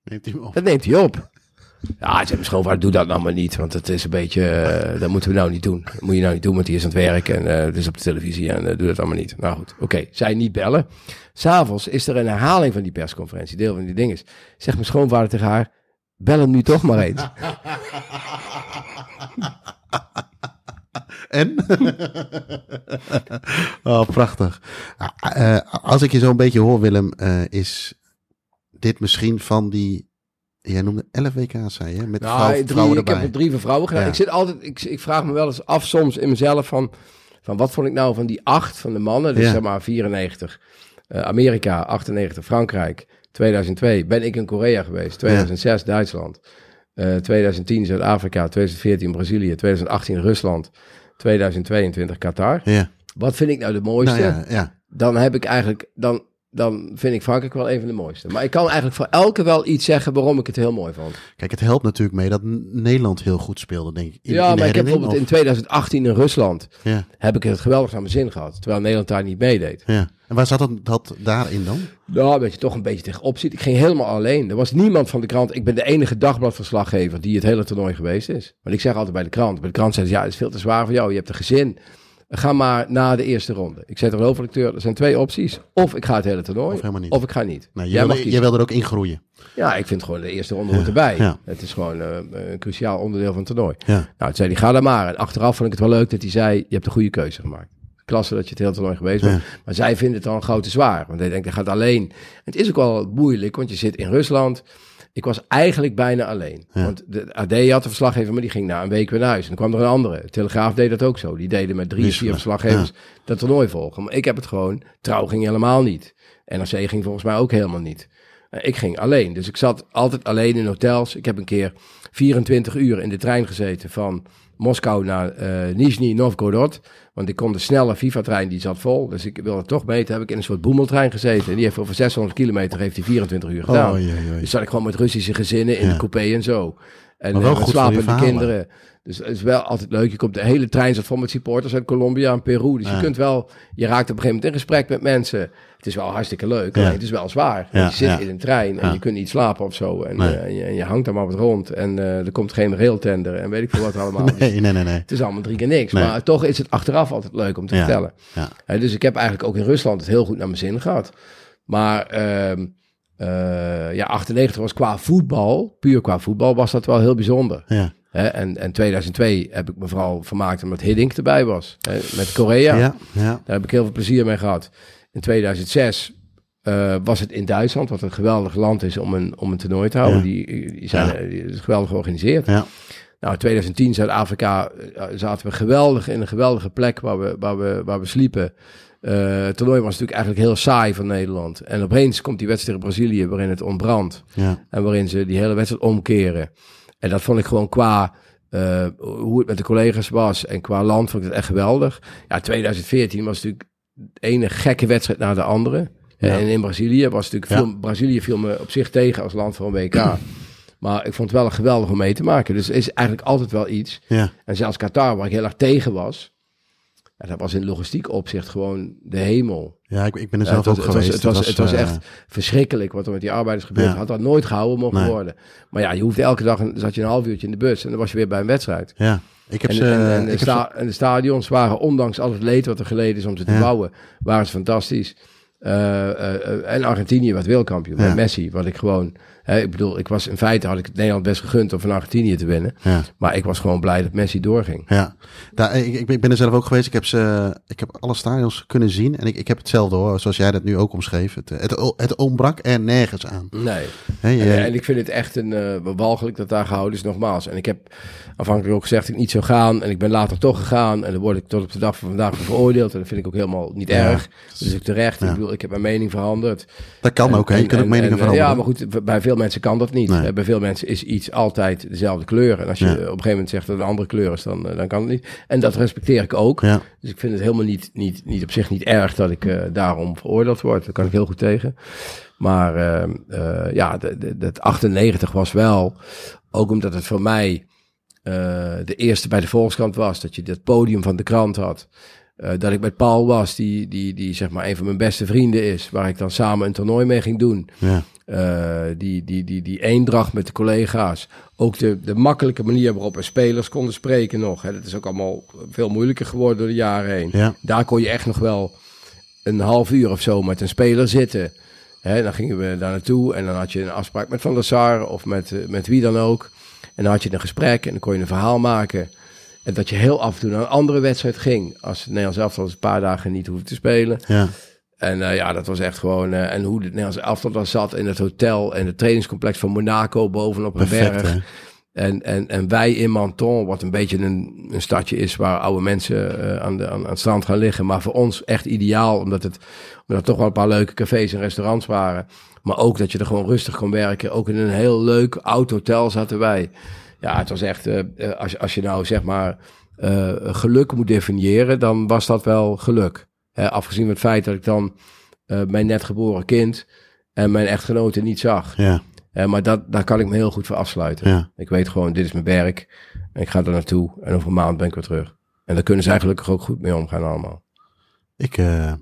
Neemt hij hem op. dan neemt hij op. Ja, zei mijn schoonvader, doe dat nou maar niet. Want het is een beetje, eh, dat moeten we nou niet doen. Dat moet je nou niet doen, want hij is aan het werk en eh, het is op de televisie en eh, doe dat allemaal niet. Nou goed, oké, zij niet bellen. S'avonds is er een herhaling van die persconferentie, deel van die dingen. Zegt mijn schoonvader tegen haar, bel hem nu toch maar eens. <laughs> En? <laughs> oh, prachtig. Als ik je zo een beetje hoor, Willem, is dit misschien van die Jij noemde 11 WK's, zei je, met Nou, vrouw- drie, ik heb er drie voor vrouwen gedaan. Ja. Ik zit altijd, ik, ik vraag me wel eens af soms in mezelf van, van wat vond ik nou van die acht van de mannen, dus Ja. zeg maar 94, eh, Amerika 98, Frankrijk 2002, ben ik in Korea geweest, 2006 Duitsland, eh, 2010 Zuid-Afrika, 2014 Brazilië, 2018 Rusland, 2022 Qatar. Ja, Wat vind ik nou de mooiste? nou ja. dan heb ik eigenlijk, dan, dan vind ik Frankrijk wel een van de mooiste. Maar ik kan eigenlijk voor elke wel iets zeggen waarom ik het heel mooi vond. Kijk, het helpt natuurlijk mee dat Nederland heel goed speelde, denk ik. In, ja, in maar ik heb bijvoorbeeld in 2018 in Rusland, Ja, heb ik het geweldig naar mijn zin gehad. Terwijl Nederland daar niet meedeed. ja. En waar zat dat, dat daarin dan? Nou, dat je toch een beetje tegenop ziet. Ik ging helemaal alleen. Er was niemand van de krant. Ik ben de enige dagbladverslaggever die het hele toernooi geweest is. Want ik zeg altijd bij de krant. Bij de krant zeggen ze, ja, het is veel te zwaar voor jou. Je hebt een gezin. Ga maar na de eerste ronde. Ik zeg tegen de hoofdredacteur, er zijn twee opties. Of ik ga het hele toernooi, Of helemaal niet. of ik ga niet. Nee, Jij je wilde er ook in groeien. Ja, ik vind gewoon de eerste ronde hoort erbij. ja. Het is gewoon eh, een cruciaal onderdeel van het toernooi. Ja. Nou, toen zei hij, ga daar maar. En achteraf vond ik het wel leuk dat hij zei, je hebt een goede keuze gemaakt. Klasse dat je het hele toernooi geweest bent. Maar zij vinden het dan gauw te zwaar. Want hij denkt, hij gaat alleen. En het is ook wel moeilijk, want je zit in Rusland. Ik was eigenlijk bijna alleen. Want de AD had een verslaggever, maar die ging na een week weer naar huis. En dan kwam er een andere. De Telegraaf deed dat ook zo. Die deden met drie, vier verslaggevers dat toernooi volgen. Maar ik heb het gewoon, trouw ging helemaal niet. NRC ging volgens mij ook helemaal niet. Eh, Ik ging alleen. Dus ik zat altijd alleen in hotels. Ik heb een keer 24 uur in de trein gezeten van Moskou naar eh Nizhny Novgorod. Want ik kon de snelle FIFA-trein, die zat vol. Dus ik wilde toch meten. Heb ik in een soort boemeltrein gezeten. En die heeft over 600 kilometer heeft hij 24 uur gedaan. Oh, jee, jee. Dus zat ik gewoon met Russische gezinnen in Ja. de coupé en zo. En Maar wel eh, goed verhalen. kinderen. Dus het is wel altijd leuk. Je komt de hele trein zat vol met supporters uit Colombia en Peru. Dus Ja. je kunt wel, je raakt op een gegeven moment in gesprek met mensen. Het is wel hartstikke leuk. Ja. het is wel zwaar. Ja, je zit in een trein en je kunt niet slapen of zo. En, Nee. eh, en, je, en je hangt daar maar wat rond. En eh, er komt geen railtender en weet ik veel wat allemaal. <laughs> Dus Nee, nee, nee, nee. het is allemaal drie keer niks. Nee. Maar toch is het achteraf altijd leuk om te vertellen. Dus ik heb eigenlijk ook in Rusland het heel goed naar mijn zin gehad. Maar ehm, eh, ja, 98 was qua voetbal, puur qua voetbal, was dat wel heel bijzonder. Ja. En, en 2002 heb ik me vooral vermaakt omdat Hiddink erbij was. Hè, met Korea. Ja, ja. Daar heb ik heel veel plezier mee gehad. In 2006 eh, was het in Duitsland, wat een geweldig land is om een, om een toernooi te houden. Ja. Die, die zijn eh, die is geweldig georganiseerd. ja. Nou, in 2010 Zuid-Afrika eh, zaten we geweldig in een geweldige plek waar we, waar we, waar we sliepen. Het toernooi was natuurlijk eigenlijk heel saai van Nederland. En opeens komt die wedstrijd in Brazilië waarin het ontbrandt. ja. En waarin ze die hele wedstrijd omkeren. En dat vond ik gewoon qua eh, hoe het met de collega's was en qua land vond ik het echt geweldig. Ja, 2014 was natuurlijk de ene gekke wedstrijd na de andere. Ja. En in Brazilië was natuurlijk Ja. veel, Brazilië viel me op zich tegen als land voor een WK. maar ik vond het wel geweldig om mee te maken. Dus er is eigenlijk altijd wel iets. ja. En zelfs Qatar, waar ik heel erg tegen was. Ja, dat was in logistiek opzicht gewoon de hemel. Ja, ik, ik ben er zelf het was, ook het was, geweest. het was, het was eh, echt verschrikkelijk wat er met die arbeiders gebeurde. Ja. Had dat nooit gehouden mogen Nee. worden. Maar ja, je hoeft elke dag, een, zat je een half uurtje in de bus en dan was je weer bij een wedstrijd. Ja, ik heb En, ze... en, en, de ik heb sta- en de stadions waren, ondanks al het leed wat er geleden is om ze te Ja. bouwen, waren ze fantastisch. Eh, eh, en Argentinië werd wereldkampioen Ja. met Messi. Wat ik gewoon, hè, ik bedoel, ik was in feite had ik het Nederland best gegund om van Argentinië te winnen. ja. Maar ik was gewoon blij dat Messi doorging. Ja, Daar, ik, ik ben- er zelf ook geweest. Ik heb, ze, ik heb alle stadions kunnen zien. En ik, ik heb hetzelfde hoor, zoals jij dat nu ook omschreef. Het, het, het ontbrak er nergens aan. Nee. Je- En, en ik vind het echt een eh walgelijk dat daar gehouden is, nogmaals. En ik heb aanvankelijk ook gezegd dat ik niet zou gaan. En ik ben later toch gegaan. En dan word ik tot op de dag van vandaag veroordeeld. En dat vind ik ook helemaal niet Ja. erg. Dus ik terecht. Ja. Ik bedoel, ik heb mijn mening veranderd. dat kan ook, hè? Je En- kunt ook en- meningen en, veranderen. Ja, maar goed, bij veel mensen kan dat niet. Nee. Bij veel mensen is iets altijd dezelfde kleur. En als je Ja. op een gegeven moment zegt dat het een andere kleur is, dan, eh, dan kan het niet. En dat respecteer ik ook. Ja, Dus ik vind het helemaal niet, niet, niet op zich niet erg dat ik eh, daarom veroordeeld word. Daar kan ik heel goed tegen. Maar eh, eh, ja, de, de, dat 98 was wel, ook omdat het voor mij de eerste bij de Volkskrant was. Dat je dat podium van de krant had. Dat ik met Paul was, die, die, die zeg maar een van mijn beste vrienden is. Waar ik dan samen een toernooi mee ging doen. ja, Eh, die, die, die, die eendracht met de collega's. Ook de, de makkelijke manier waarop we spelers konden spreken nog. Hè. Dat is ook allemaal veel moeilijker geworden door de jaren heen. ja, Daar kon je echt nog wel een half uur of zo met een speler zitten. Hè, dan gingen we daar naartoe en dan had je een afspraak met Van der Sar of met, eh, met wie dan ook. En dan had je een gesprek en dan kon je een verhaal maken. En dat je heel af en toe naar een andere wedstrijd ging. Als Nederland zelf al eens een paar dagen niet hoefde te spelen. ja. En eh, ja, dat was echt gewoon... eh, en hoe de Nederlandse elftal daar zat in het hotel... en het trainingscomplex van Monaco bovenop een Perfect, berg. hè? En, en, en wij in Menton, wat een beetje een, een stadje is waar oude mensen eh, aan, de, aan, aan het strand gaan liggen. Maar voor ons echt ideaal, omdat, het, omdat er toch wel een paar leuke cafés en restaurants waren. Maar ook dat je er gewoon rustig kon werken. Ook in een heel leuk oud hotel zaten wij. Ja, het was echt, als, je- als je nou zeg maar geluk moet definiëren, dan was dat wel geluk. Afgezien van het feit dat ik dan eh, mijn net geboren kind en mijn echtgenote niet zag. Ja, maar dat, daar kan ik me heel goed voor afsluiten. ja. Ik weet gewoon, dit is mijn werk. En ik ga er naartoe. En over een maand ben ik weer terug. En daar kunnen zij gelukkig ook goed mee omgaan allemaal. Ik, eh,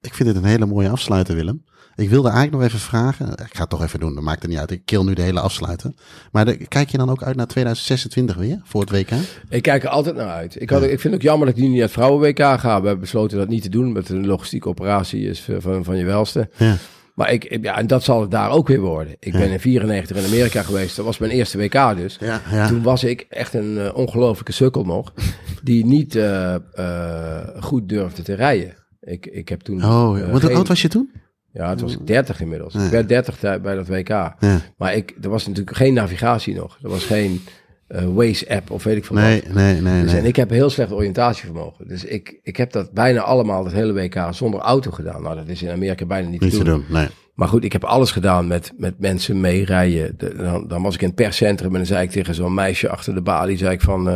ik vind dit een hele mooie afsluiter, Willem. Ik wilde eigenlijk nog even vragen. Ik ga het toch even doen, dat maakt er niet uit. Ik kill nu de hele afsluiter. Maar de- kijk je dan ook uit naar 2026 weer, voor het WK? Ik kijk er altijd naar uit. Ik, had, ik vind het ook jammer dat ik nu niet naar het vrouwen-WK ga. We hebben besloten dat niet te doen. Met een logistieke operatie is eh, van, van je welste. Ja. Maar ik, ja, en dat zal het daar ook weer worden. Ik ben in 94 in Amerika geweest. Dat was mijn eerste WK dus. Ja, ja. Toen was ik echt een eh, ongelofelijke sukkel nog. Die niet eh, goed durfde te rijden. Ik, ik heb toen... Oh, geen- oud was je toen? Ja, het was ik 30 inmiddels. Ja. Ik werd 30 tij- bij dat WK. Ja. Maar ik, er was natuurlijk geen navigatie nog. Er was geen eh, Waze-app of weet ik veel Nee, wat. nee, nee. Dus, nee. en ik heb heel slecht oriëntatievermogen. Dus ik, ik heb dat bijna allemaal, het hele WK, zonder auto gedaan. Nou, dat is in Amerika bijna niet, Niet te doen. doen, nee. Maar goed, ik heb alles gedaan met, met mensen meerijden. De- Dan, dan was ik in het perscentrum en dan zei ik tegen zo'n meisje achter de balie, zei ik van, eh,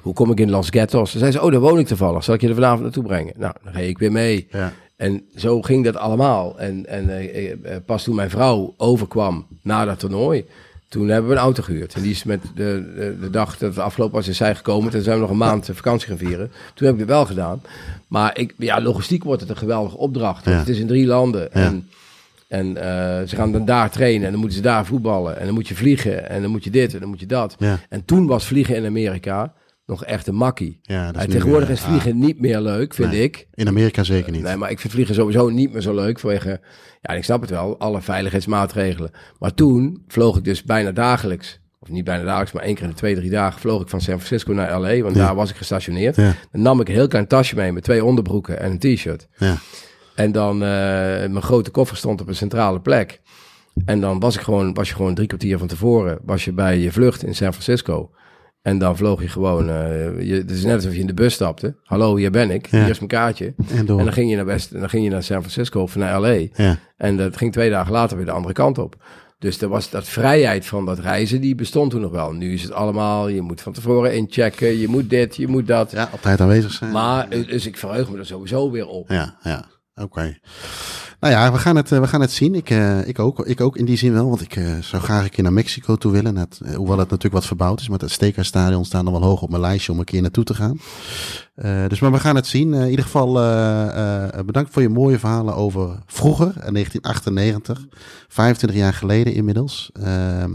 hoe kom ik in Los Gatos? Dan zei ze, oh, daar woon ik toevallig. Zal ik je er vanavond naartoe brengen? Nou, dan reed ik weer mee. Ja. En zo ging dat allemaal. En, en eh, eh, pas toen mijn vrouw overkwam na dat toernooi, toen hebben we een auto gehuurd. En die is met de, de, de dag dat het afgelopen was, is zij gekomen. Toen zijn we nog een maand eh, <laughs> vakantie gaan vieren. Toen heb ik het wel gedaan. Maar ik, ja, logistiek wordt het een geweldige opdracht. Want Ja. het is in drie landen. Ja. En, en eh, ze gaan dan daar trainen en dan moeten ze daar voetballen. En dan moet je vliegen en dan moet je dit en dan moet je dat. Ja. En toen was vliegen in Amerika nog echt een makkie. Ja, En tegenwoordig is vliegen niet meer leuk, vind Nee. ik. In Amerika zeker niet. Nee, maar ik vind vliegen sowieso niet meer zo leuk vanwege, ja, ik snap het wel, alle veiligheidsmaatregelen. Maar toen vloog ik dus bijna dagelijks, of niet bijna dagelijks, maar één keer in de twee, drie dagen vloog ik van San Francisco naar LA, want Ja. daar was ik gestationeerd. Ja. Dan nam ik een heel klein tasje mee met twee onderbroeken en een t-shirt. Ja. En dan, eh, mijn grote koffer stond op een centrale plek. En dan was, ik gewoon, was je gewoon drie kwartier van tevoren, was je bij je vlucht in San Francisco. En dan vloog je gewoon, eh, je, het is net alsof je in de bus stapte. Hallo, hier ben ik, Ja. hier is mijn kaartje. En. En dan ging je naar West, dan ging je naar San Francisco of naar LA. Ja. En dat ging twee dagen later weer de andere kant op. Dus er was dat vrijheid van dat reizen, die bestond toen nog wel. Nu is het allemaal, je moet van tevoren inchecken, je moet dit, je moet dat. ja, op tijd aanwezig zijn. Maar, eh, dus ik verheug me er sowieso weer op. Ja, ja. Oké. Nou ja, we gaan het, eh, we gaan het zien. Ik, eh, ik, ook, ik ook in die zin wel, want ik eh, zou graag een keer naar Mexico toe willen. Net, eh, hoewel het natuurlijk wat verbouwd is, maar het Azteca-stadion staat nog wel hoog op mijn lijstje om een keer naartoe te gaan. Eh, dus maar we gaan het zien. In ieder geval eh, eh, bedankt voor je mooie verhalen over vroeger, eh, 1998. 25 jaar geleden inmiddels.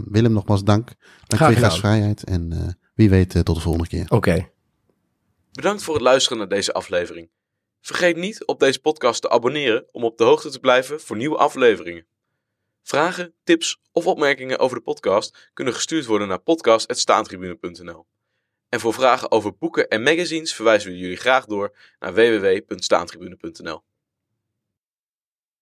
Willem, nogmaals dank. Dank voor je gedaan. gastvrijheid. En eh, wie weet tot de volgende keer. Oké. Bedankt voor het luisteren naar deze aflevering. Vergeet niet op deze podcast te abonneren om op de hoogte te blijven voor nieuwe afleveringen. Vragen, tips of opmerkingen over de podcast kunnen gestuurd worden naar podcast.staantribune.nl. En voor vragen over boeken en magazines verwijzen we jullie graag door naar www.staantribune.nl.